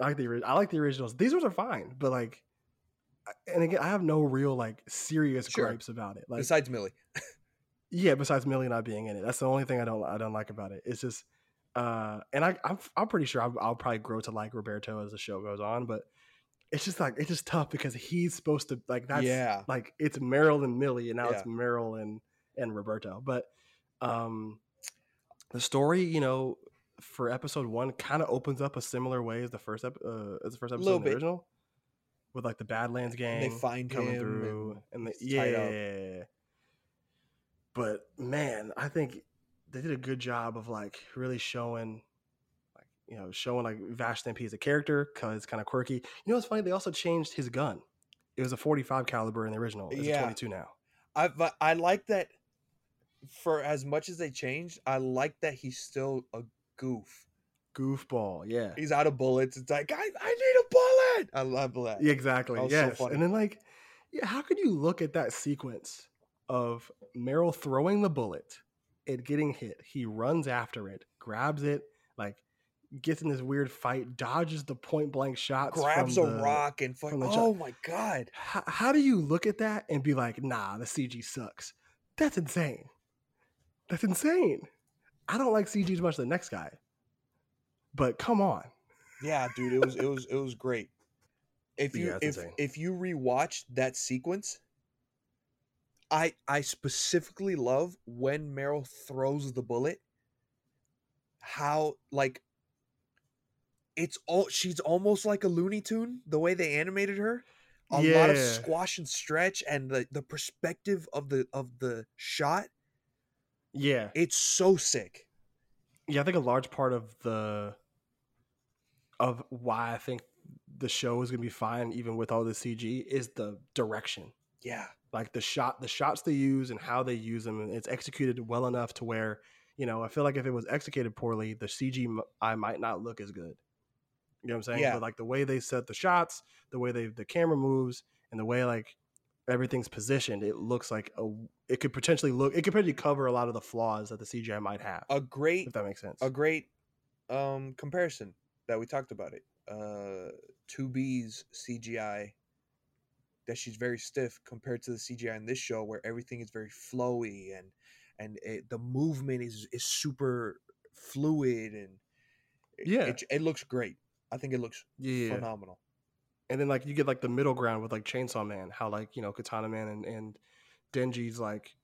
Speaker 1: I like the I like the originals. These ones are fine, but like and again, I have no real like serious
Speaker 2: Sure.
Speaker 1: gripes about it. Like
Speaker 2: Besides Milly.
Speaker 1: yeah, besides Milly not being in it, that's the only thing I don't I don't like about it. It's just, uh, and I I'm, I'm pretty sure I'll, I'll probably grow to like Roberto as the show goes on, but it's just like it's just tough because he's supposed to like that's
Speaker 2: yeah.
Speaker 1: like it's Meryl and Milly, and now
Speaker 2: Yeah.
Speaker 1: it's Meryl and and Roberto. But um, the story, you know, for episode one, kind of opens up a similar way as the first ep- uh, as the first episode in the original, with like the Badlands gang
Speaker 2: they find
Speaker 1: coming through, and, the, yeah, yeah, yeah. But man, I think they did a good job of like really showing, like you know, showing like Vash Stampede as a character because it's kind of quirky. You know what's funny? They also changed his gun. It was a 45 caliber in the original. It's
Speaker 2: Yeah.
Speaker 1: a 22 now.
Speaker 2: I but I like that. For as much as they changed, I like that he's still a goof.
Speaker 1: Goofball, yeah.
Speaker 2: He's out of bullets. It's like I, I need a bullet. I love that.
Speaker 1: Exactly.
Speaker 2: That was so
Speaker 1: Yes. and then like, yeah, how could you look at that sequence of Meryl throwing the bullet, it getting hit, he runs after it, grabs it, like gets in this weird fight, dodges the point blank shots,
Speaker 2: Grabs a
Speaker 1: the-
Speaker 2: rock and fuck.
Speaker 1: from the
Speaker 2: Oh
Speaker 1: shot.
Speaker 2: my god.
Speaker 1: How, how do you look at that and be like, nah, the CG sucks? That's insane. That's insane. I don't like CG as much as the next guy. But come on.
Speaker 2: Yeah, dude, it was it was it was great. If you
Speaker 1: Yeah,
Speaker 2: if
Speaker 1: insane.
Speaker 2: if you rewatch that sequence, I I specifically love when Meryl throws the bullet how like it's all she's almost like a Looney Tune the way they animated her. A lot of squash and stretch and the the perspective of the of the shot.
Speaker 1: Yeah,
Speaker 2: It's so sick.
Speaker 1: yeah. I think a large part of the of why I think the show is gonna be fine, even with all the CG, is the direction.
Speaker 2: Yeah.
Speaker 1: Like the shot, the shots they use and how they use them, and it's executed well enough to where you know I feel like if it was executed poorly, the CG I might not look as good. You know what I'm saying?
Speaker 2: Yeah.
Speaker 1: But like the way they set the shots, the way they the camera moves, and the way like everything's positioned, it looks like a it could potentially look it could potentially cover a lot of the flaws that the CGI might have.
Speaker 2: A great
Speaker 1: if that makes sense.
Speaker 2: a great um comparison that we talked about it. Uh 2B's CGI that she's very stiff compared to the CGI in this show where everything is very flowy and and it, the movement is is super fluid and
Speaker 1: Yeah.
Speaker 2: it, it looks great. I think it looks
Speaker 1: Yeah.
Speaker 2: phenomenal.
Speaker 1: and then like you get like the middle ground with like Chainsaw Man, how like you know Katana Man and, and Denji's like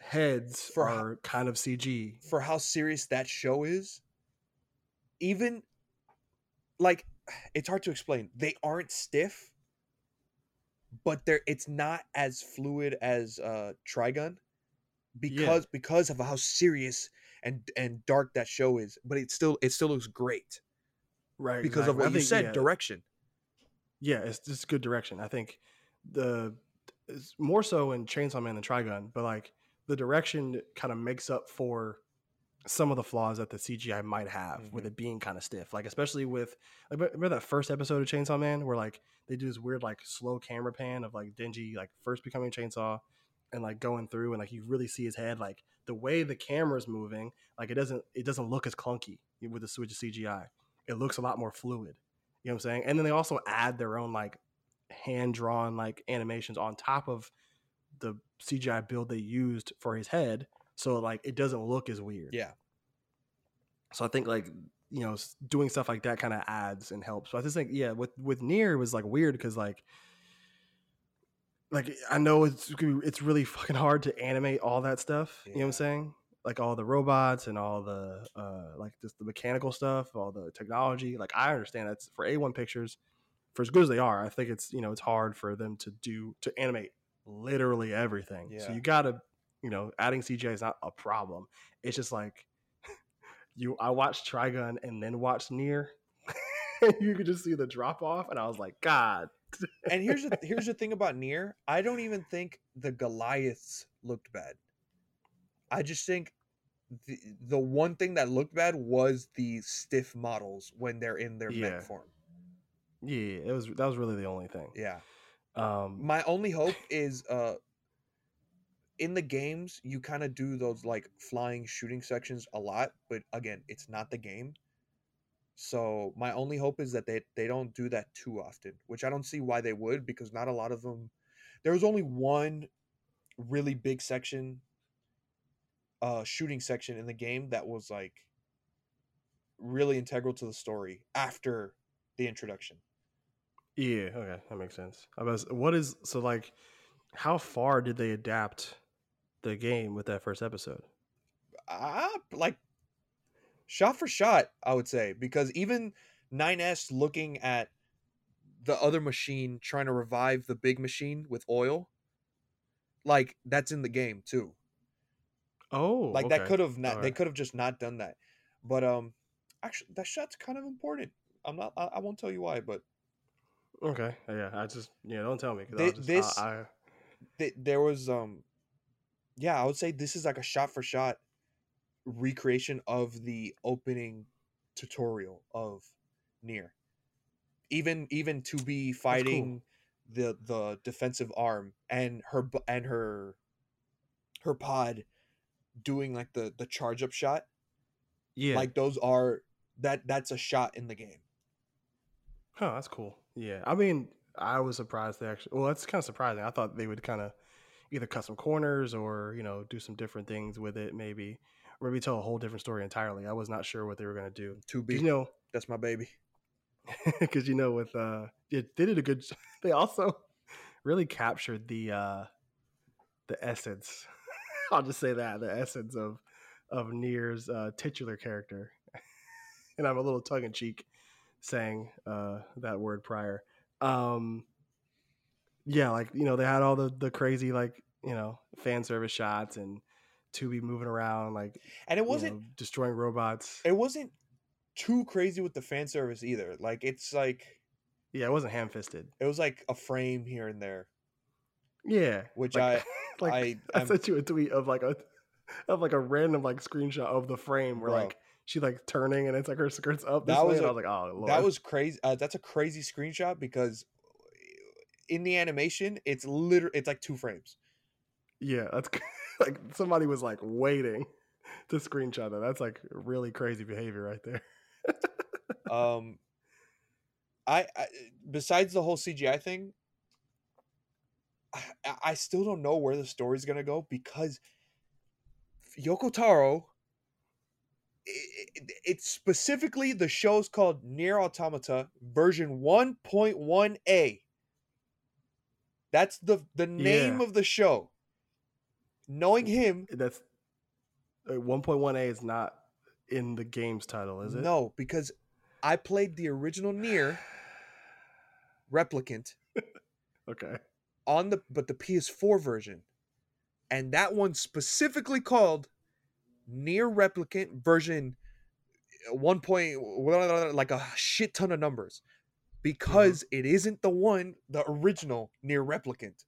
Speaker 1: heads
Speaker 2: For
Speaker 1: are kind of CG.
Speaker 2: For how serious that show is, even like it's hard to explain. They aren't stiff, but they're it's not as fluid as uh Trigun because because of how serious and and dark that show is. But it still it still looks great
Speaker 1: Right.
Speaker 2: because of
Speaker 1: exactly. I
Speaker 2: what you
Speaker 1: think,
Speaker 2: said,
Speaker 1: yeah,
Speaker 2: direction.
Speaker 1: yeah, it's just good direction. I think the it's more so in Chainsaw Man than Trigun, but like the direction kind of makes up for some of the flaws that the CGI might have with
Speaker 2: Mhm.
Speaker 1: it being kind of stiff. Like especially with like, remember- remember that first episode of Chainsaw Man where like they do this weird like slow camera pan of like Denji like first becoming Chainsaw and like going through and like you really see his head like the way the camera's moving like it doesn't it doesn't look as clunky with the switch of CGI. It looks a lot more fluid. You know what I'm saying? And then they also add their own like hand drawn like animations on top of the CGI build they used for his head, so like it doesn't look as weird.
Speaker 2: Yeah.
Speaker 1: So I think like you know doing stuff like that kind of adds and helps. So I just think yeah, with with Nier it was like weird because like like I know it's it's really fucking hard to animate all that stuff. You know what I'm saying? Like all the robots and all the uh like just the mechanical stuff, all the technology. Like I understand that's for A1 pictures, for as good as they are, I think it's you know it's hard for them to do to animate literally everything. So you gotta you know adding CGI is not a problem. It's just like you I watched Trigun and then watched Nier. you could just see the drop off, and I was like, God.
Speaker 2: and here's the here's the thing about Nier. I don't even think the Goliaths looked bad. I just think the the one thing that looked bad was the stiff models when they're in their
Speaker 1: Yeah.
Speaker 2: mech form.
Speaker 1: Yeah, it was that was really the only thing.
Speaker 2: Yeah.
Speaker 1: Um,
Speaker 2: My only hope is uh in the games you kind of do those like flying shooting sections a lot, but again, it's not the game. So my only hope is that they they don't do that too often, which I don't see why they would because not a lot of them there was only one really big section uh shooting section in the game that was like really integral to the story after the introduction.
Speaker 1: yeah, okay, that makes sense. I was, what is so like? How far did they adapt the game with that first episode?
Speaker 2: ah, like shot for shot, I would say, because even 9S looking at the other machine trying to revive the big machine with oil, like that's in the game too.
Speaker 1: Oh,
Speaker 2: Like that could have not, they could have just not done that. But um, actually, that shot's kind of important. I'm not, I, I won't tell you why, but
Speaker 1: Okay, yeah, I just yeah, don't tell me because just,
Speaker 2: this-
Speaker 1: I, I,
Speaker 2: th- there was um, yeah, I would say this is like a shot for shot recreation of the opening tutorial of Nier. Even even 2B fighting the the defensive arm and her and her her pod doing like the the charge up shot
Speaker 1: yeah,
Speaker 2: like those are that that's a shot in the game
Speaker 1: huh, that's cool. Yeah, I mean, I was surprised they actually. Well, that's kind of surprising. I thought they would kind of either cut some corners or you know do some different things with it, maybe, or maybe tell a whole different story entirely. I was not sure what they were gonna do.
Speaker 2: to be
Speaker 1: You know,
Speaker 2: that's my baby
Speaker 1: because you know with uh yeah, they did a good they also really captured the uh the essence i'll just say that the essence of of Nier's uh titular character and I'm a little tongue in cheek saying uh, that word prior. Um, yeah, like you know, they had all the the crazy like you know fan service shots and 2B moving around like
Speaker 2: and it wasn't
Speaker 1: know, destroying robots.
Speaker 2: it wasn't too crazy with the fan service either. Like it's like
Speaker 1: yeah, it wasn't ham fisted.
Speaker 2: it was like a frame here and there,
Speaker 1: Yeah,
Speaker 2: which
Speaker 1: like,
Speaker 2: I
Speaker 1: like
Speaker 2: I
Speaker 1: I, sent you a tweet of like a of like a random like screenshot of the frame where
Speaker 2: Bro.
Speaker 1: like she like turning and it's like her skirts up
Speaker 2: That was a-
Speaker 1: I was like, oh lord,
Speaker 2: that was crazy. Uh, that's a crazy screenshot because in the animation, it's literally it's like two frames.
Speaker 1: Yeah, that's like somebody was like waiting to screenshot that. That's like really crazy behavior right there.
Speaker 2: Um, I, I besides the whole CGI thing, I, I still don't know where the story's gonna go because Yoko Taro. i- i- It's specifically the show's called Nier Automata version 1.1a. That's the the name
Speaker 1: Yeah.
Speaker 2: of the show. Knowing him,
Speaker 1: That's uh, 1.1a is not in the game's title, is it?
Speaker 2: no, because I played the original Nier Replicant
Speaker 1: Okay.
Speaker 2: on the but the PS4 version. And that one specifically called Nier Replicant version 1. Point, like a shit ton of numbers because it isn't the one the original Nier Replicant.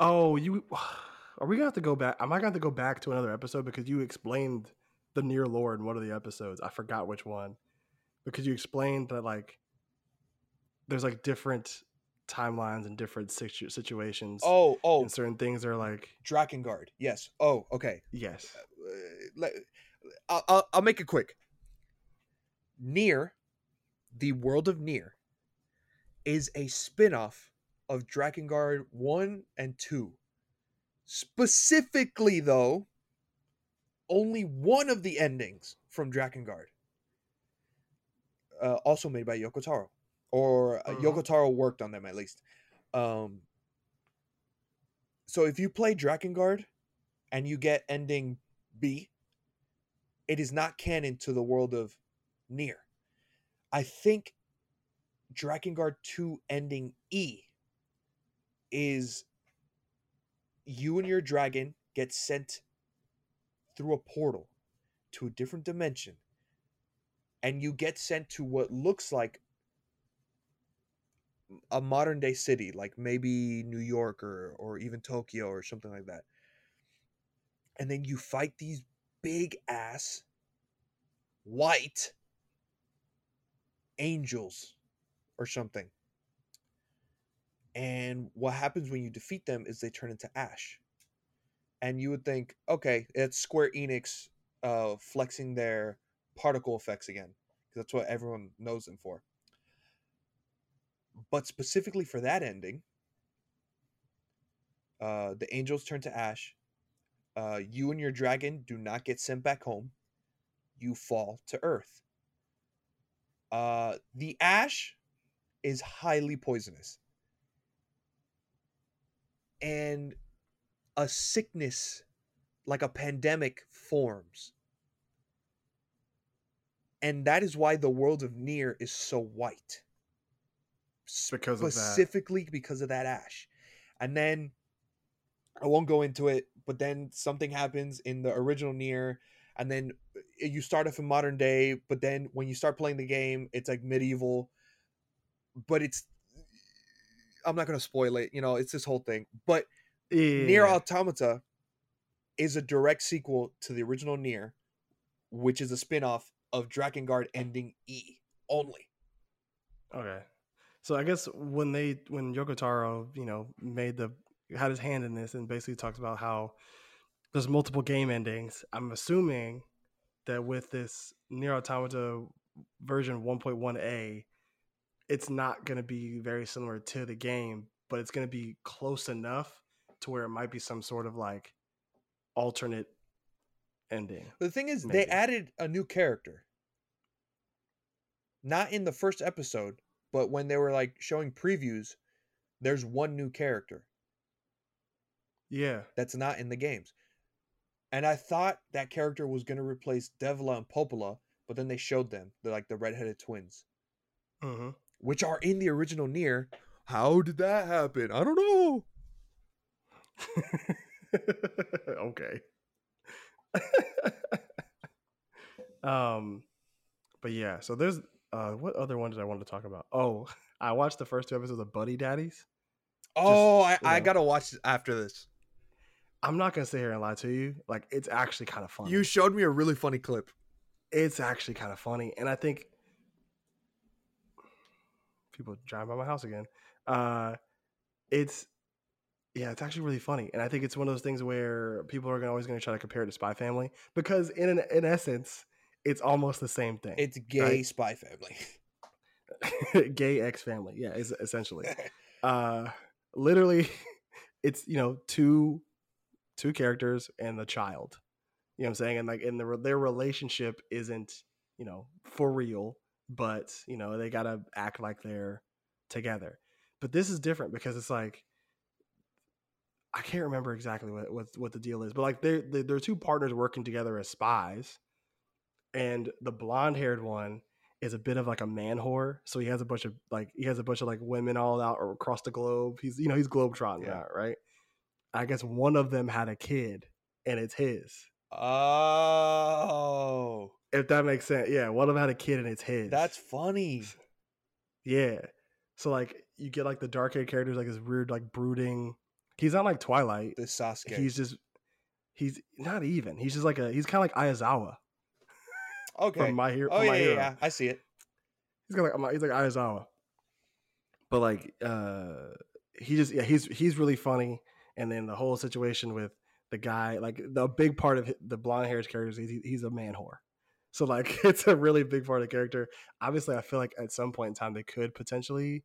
Speaker 1: Oh, you are we gonna have to go back? Am I gonna have to go back to another episode because you explained the Nier lore in one of the episodes? I forgot which one because you explained that like there's like different timelines and different situ- situations.
Speaker 2: Oh, oh,
Speaker 1: and certain things are like
Speaker 2: Drakengard. Yes. Oh, okay.
Speaker 1: yes.
Speaker 2: Uh, I'll, I'll, I'll make it quick. Nier, the world of Nier, is a spin-off of Drakengard 1 and 2. Specifically, though, only one of the endings from Drakengard. Uh, also made by Yoko Taro. Or uh,
Speaker 1: Mhm.
Speaker 2: Yoko Taro worked on them at least. Um, so if you play Drakengard and you get ending B, it is not canon to the world of Nier. I think Drakengard 2 ending E is you and your dragon get sent through a portal to a different dimension and you get sent to what looks like a modern day city like maybe New York or or even Tokyo or something like that and then you fight these big ass white angels or something. And what happens when you defeat them is they turn into ash. And you would think, okay, it's Square Enix uh, flexing their particle effects again, because that's what everyone knows them for. But specifically for that ending, uh, the angels turn to ash. Uh, you and your dragon do not get sent back home. You fall to earth. Uh, the ash is highly poisonous. And a sickness, like a pandemic, forms. And that is why the world of Nier is so white.
Speaker 1: Because of that.
Speaker 2: Specifically because of that ash. And then I won't go into it, but then something happens in the original Nier, and then uh, you start off in modern day, but then when you start playing the game, it's like medieval. But it's I'm not gonna spoil it, you know, it's this whole thing. But
Speaker 1: Yeah.
Speaker 2: Nier Automata is a direct sequel to the original Nier, which is a spin-off of Drakengard ending E only.
Speaker 1: Okay. So I guess when they when Yoko Taro, you know, made the had his hand in this and basically talks about how there's multiple game endings. I'm assuming that with this Nier Automata version 1.1a, it's not going to be very similar to the game, but it's going to be close enough to where it might be some sort of like alternate ending.
Speaker 2: The thing is, they added a new character. Not in the first episode, but when they were like showing previews, there's one new character
Speaker 1: Yeah.
Speaker 2: that's not in the games. And I thought that character was gonna replace Devola and Popola, but then they showed them. They're like the redheaded twins,
Speaker 1: Mm-hmm.
Speaker 2: Which are in the original Nier. How did that happen? I don't know.
Speaker 1: okay. um, but yeah. So there's uh, what other one did I want to talk about? Oh, I watched the first two episodes of Buddy Daddies.
Speaker 2: Oh, I, I
Speaker 1: know.
Speaker 2: gotta watch after this.
Speaker 1: I'm not gonna sit here and lie to you. Like it's actually kind of funny.
Speaker 2: You showed me a really funny clip.
Speaker 1: it's actually kind of funny, and I think people driving by my house again. Uh, it's yeah, it's actually really funny, and I think it's one of those things where people are always going to try to compare it to Spy Family because in an, in essence, it's almost the same thing.
Speaker 2: It's gay
Speaker 1: Right.
Speaker 2: spy family.
Speaker 1: gay ex family, yeah, is essentially. uh literally it's you know two two characters and the child you know what i'm saying and like in the their relationship isn't you know for real but you know they gotta act like they're together but this is different because it's like i can't remember exactly what what, what the deal is but like they're they're they're two partners working together as spies and the blonde haired one is a bit of like a man whore. So he has a bunch of like he has a bunch of like women all out or across the globe. He's you know he's globetrotting
Speaker 2: Yeah.
Speaker 1: out, right? I guess one of them had a kid, and it's his.
Speaker 2: oh,
Speaker 1: If that makes sense, yeah. One of them had a kid, and it's his.
Speaker 2: that's funny.
Speaker 1: yeah. So like you get like the dark haired characters like this weird like brooding. He's not like Twilight.
Speaker 2: The Sasuke.
Speaker 1: He's just he's not even. He's just like a he's kind of like Aizawa
Speaker 2: okay.
Speaker 1: from My Hero.
Speaker 2: oh yeah,
Speaker 1: My
Speaker 2: yeah,
Speaker 1: Hero.
Speaker 2: yeah. I see it.
Speaker 1: He's got like he's like Aizawa, but like uh he just yeah he's he's really funny. And then the whole situation with the guy, like the big part of the blonde haired character is he, he's a man whore. So like it's a really big part of the character. Obviously, I feel like at some point in time they could potentially,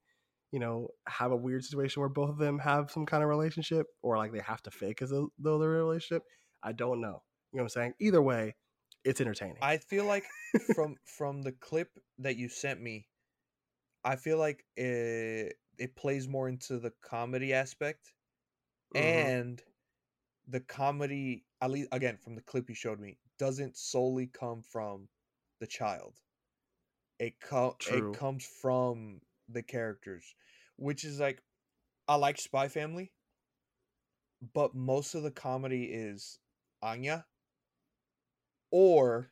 Speaker 1: you know, have a weird situation where both of them have some kind of relationship, or like they have to fake as though they're in a relationship. I don't know. You know what I'm saying? Either way, it's entertaining.
Speaker 2: I feel like from from the clip that you sent me, I feel like it it plays more into the comedy aspect
Speaker 1: Mhm.
Speaker 2: and the comedy at least again from the clip you showed me doesn't solely come from the child it co-
Speaker 1: True.
Speaker 2: it comes from the characters which is like i like spy family but most of the comedy is anya or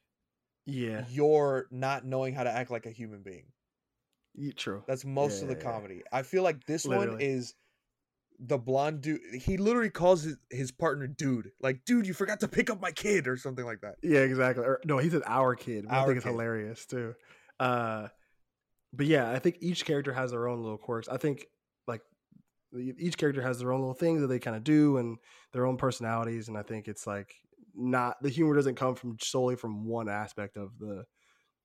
Speaker 1: yeah,
Speaker 2: you're not knowing how to act like a human being
Speaker 1: true.
Speaker 2: that's most of the
Speaker 1: Yeah, yeah.
Speaker 2: comedy. I feel like this one is the blonde dude. He literally calls his, his partner dude. Like, dude, you forgot to pick up my kid or something like that.
Speaker 1: Yeah, exactly. Or, no, he said our kid. Which I
Speaker 2: Our
Speaker 1: think it's hilarious too. Uh, but yeah, I think each character has their own little quirks. I think like each character has their own little things that they kind of do and their own personalities. And I think it's like not the humor doesn't come from solely from one aspect of the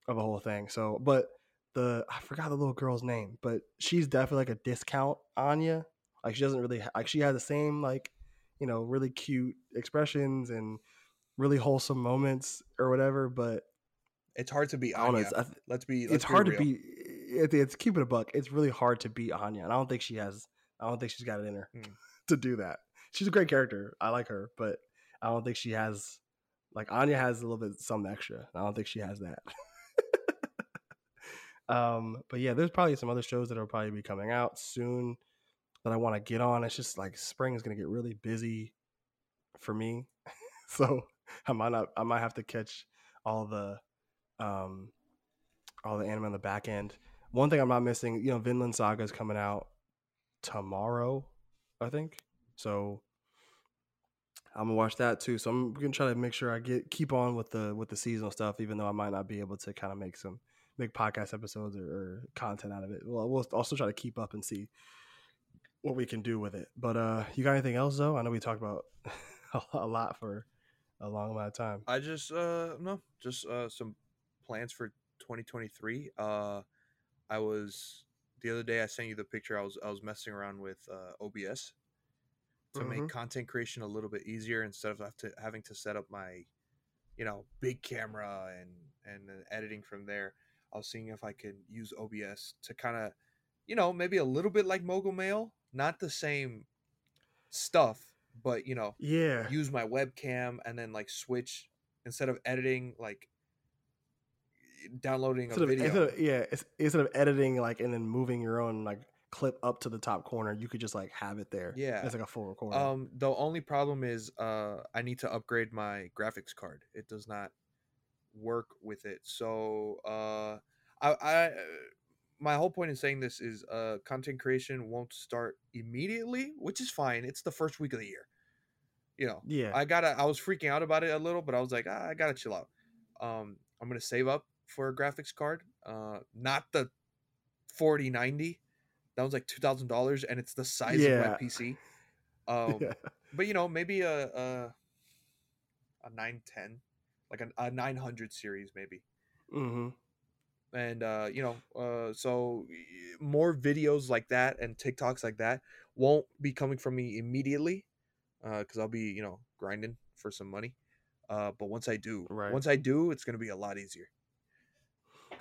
Speaker 1: of a whole thing. So, but the I forgot the little girl's name, but she's definitely like a discount Anya. Like she doesn't really ha- like she has the same like you know really cute expressions and really wholesome moments or whatever. But
Speaker 2: It's hard to be
Speaker 1: I don't know.
Speaker 2: Anya.
Speaker 1: Th-
Speaker 2: let's be. Let's
Speaker 1: it's hard
Speaker 2: real.
Speaker 1: to be. It, it's keeping it a buck. It's really hard to be Anya, and I don't think she has. I don't think she's got it in her
Speaker 2: Mm.
Speaker 1: to do that. She's a great character. I like her, but I don't think she has. Like Anya has a little bit some extra. I don't think she has that. um, but yeah, there's probably some other shows that will probably be coming out soon that I want to get on. It's just like spring is gonna get really busy for me, so I might not. I might have to catch all the um all the anime on the back end. One thing I'm not missing, you know, Vinland Saga is coming out tomorrow, I think. So I'm gonna watch that too. So I'm gonna try to make sure I get keep on with the with the seasonal stuff, even though I might not be able to kind of make some make podcast episodes or, or content out of it. Well, we'll also try to keep up and see what we can do with it. But uh you got anything else though? I know we talked about a lot for a long amount of time.
Speaker 2: I just uh no, just uh some plans for 2023. Uh, I was the other day. I sent you the picture. I was I was messing around with uh, OBS to
Speaker 1: Mhm.
Speaker 2: make content creation a little bit easier instead of have to, having to set up my, you know, big camera and and editing from there. I was seeing if I could use OBS to kind of, you know, maybe a little bit like Mogul Mail, not the same stuff, but you know,
Speaker 1: Yeah.
Speaker 2: use my webcam and then like switch instead of editing like downloading a
Speaker 1: Instead of,
Speaker 2: video.
Speaker 1: instead of, yeah, instead of editing like and then moving your own like clip up to the top corner, you could just like have it there.
Speaker 2: Yeah.
Speaker 1: It's like a full recording.
Speaker 2: Um, the only problem is uh, I need to upgrade my graphics card. It does not work with it. So uh, I, I, my whole point in saying this is uh, content creation won't start immediately, which is fine. It's the first week of the year. You know,
Speaker 1: yeah.
Speaker 2: I gotta. I was freaking out about it a little, but I was like, ah, I gotta chill out. Um, I'm gonna save up for a graphics card. Uh, not the 4090. That was like two thousand dollars, and it's the size
Speaker 1: Yeah.
Speaker 2: of my PC. Um,
Speaker 1: yeah.
Speaker 2: but you know, maybe a a, a 910, like a, a 900 series, maybe.
Speaker 1: hmm
Speaker 2: And uh, you know, uh, so more videos like that and TikToks like that won't be coming from me immediately, because I'll be you know grinding for some money. Uh, but once I do,
Speaker 1: Right.
Speaker 2: once I do, it's gonna be a lot easier.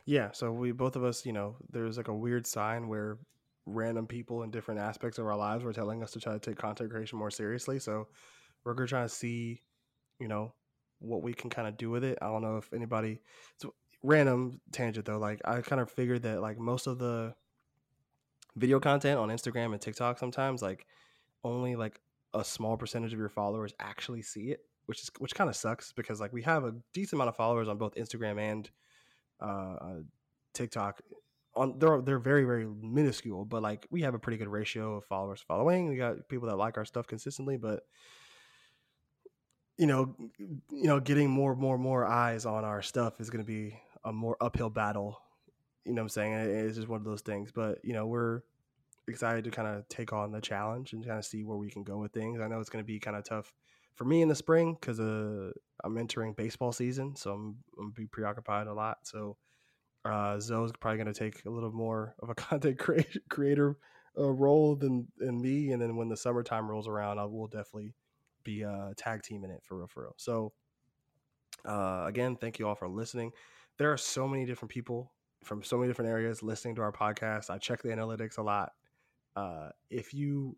Speaker 1: Yeah. So we both of us, you know, there's like a weird sign where random people in different aspects of our lives were telling us to try to take content creation more seriously. So we're gonna try to see, you know, what we can kind of do with it. I don't know if anybody. So random tangent though. Like I kind of figured that like most of the video content on Instagram and TikTok sometimes like only like a small percentage of your followers actually see it, which is which kind of sucks because like we have a decent amount of followers on both Instagram and uh, TikTok. On they're they're very very minuscule, but like we have a pretty good ratio of followers following. We got people that like our stuff consistently, but you know, you know, getting more more more eyes on our stuff is going to be a more uphill battle. You know what I'm saying? It's just one of those things, but you know, we're excited to kind of take on the challenge and kind of see where we can go with things. I know it's going to be kind of tough for me in the spring because uh, I'm entering baseball season, so I'm, I'm gonna be preoccupied a lot. So uh, Zoe's probably going to take a little more of a content crea- creator uh, role than than me, and then when the summertime rolls around, I will definitely be uh, tag teaming it for real, for real. So uh, again, thank you all for listening. There are so many different people from so many different areas listening to our podcast. I check the analytics a lot. Uh, if you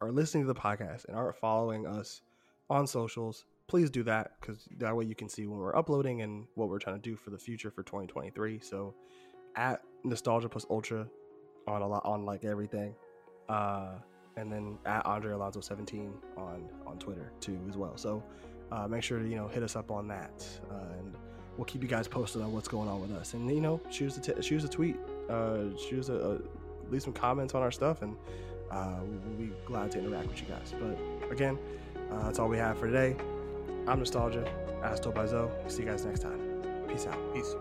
Speaker 1: are listening to the podcast and aren't following us on socials, please do that because that way you can see when we're uploading and what we're trying to do for the future for 2023. So at Nostalgia Plus Ultra on a lot on like everything, uh, and then at Andre Alonso 17 on on Twitter too as well. So uh, make sure to you know hit us up on that, uh, and we'll keep you guys posted on what's going on with us. And you know, choose a t- choose a tweet, uh, choose a, a leave some comments on our stuff, and uh, we'll be glad to interact with you guys. But again, uh, that's all we have for today. I'm Nostalgia, as told by Zoe. See you guys next time. Peace out.
Speaker 2: Peace.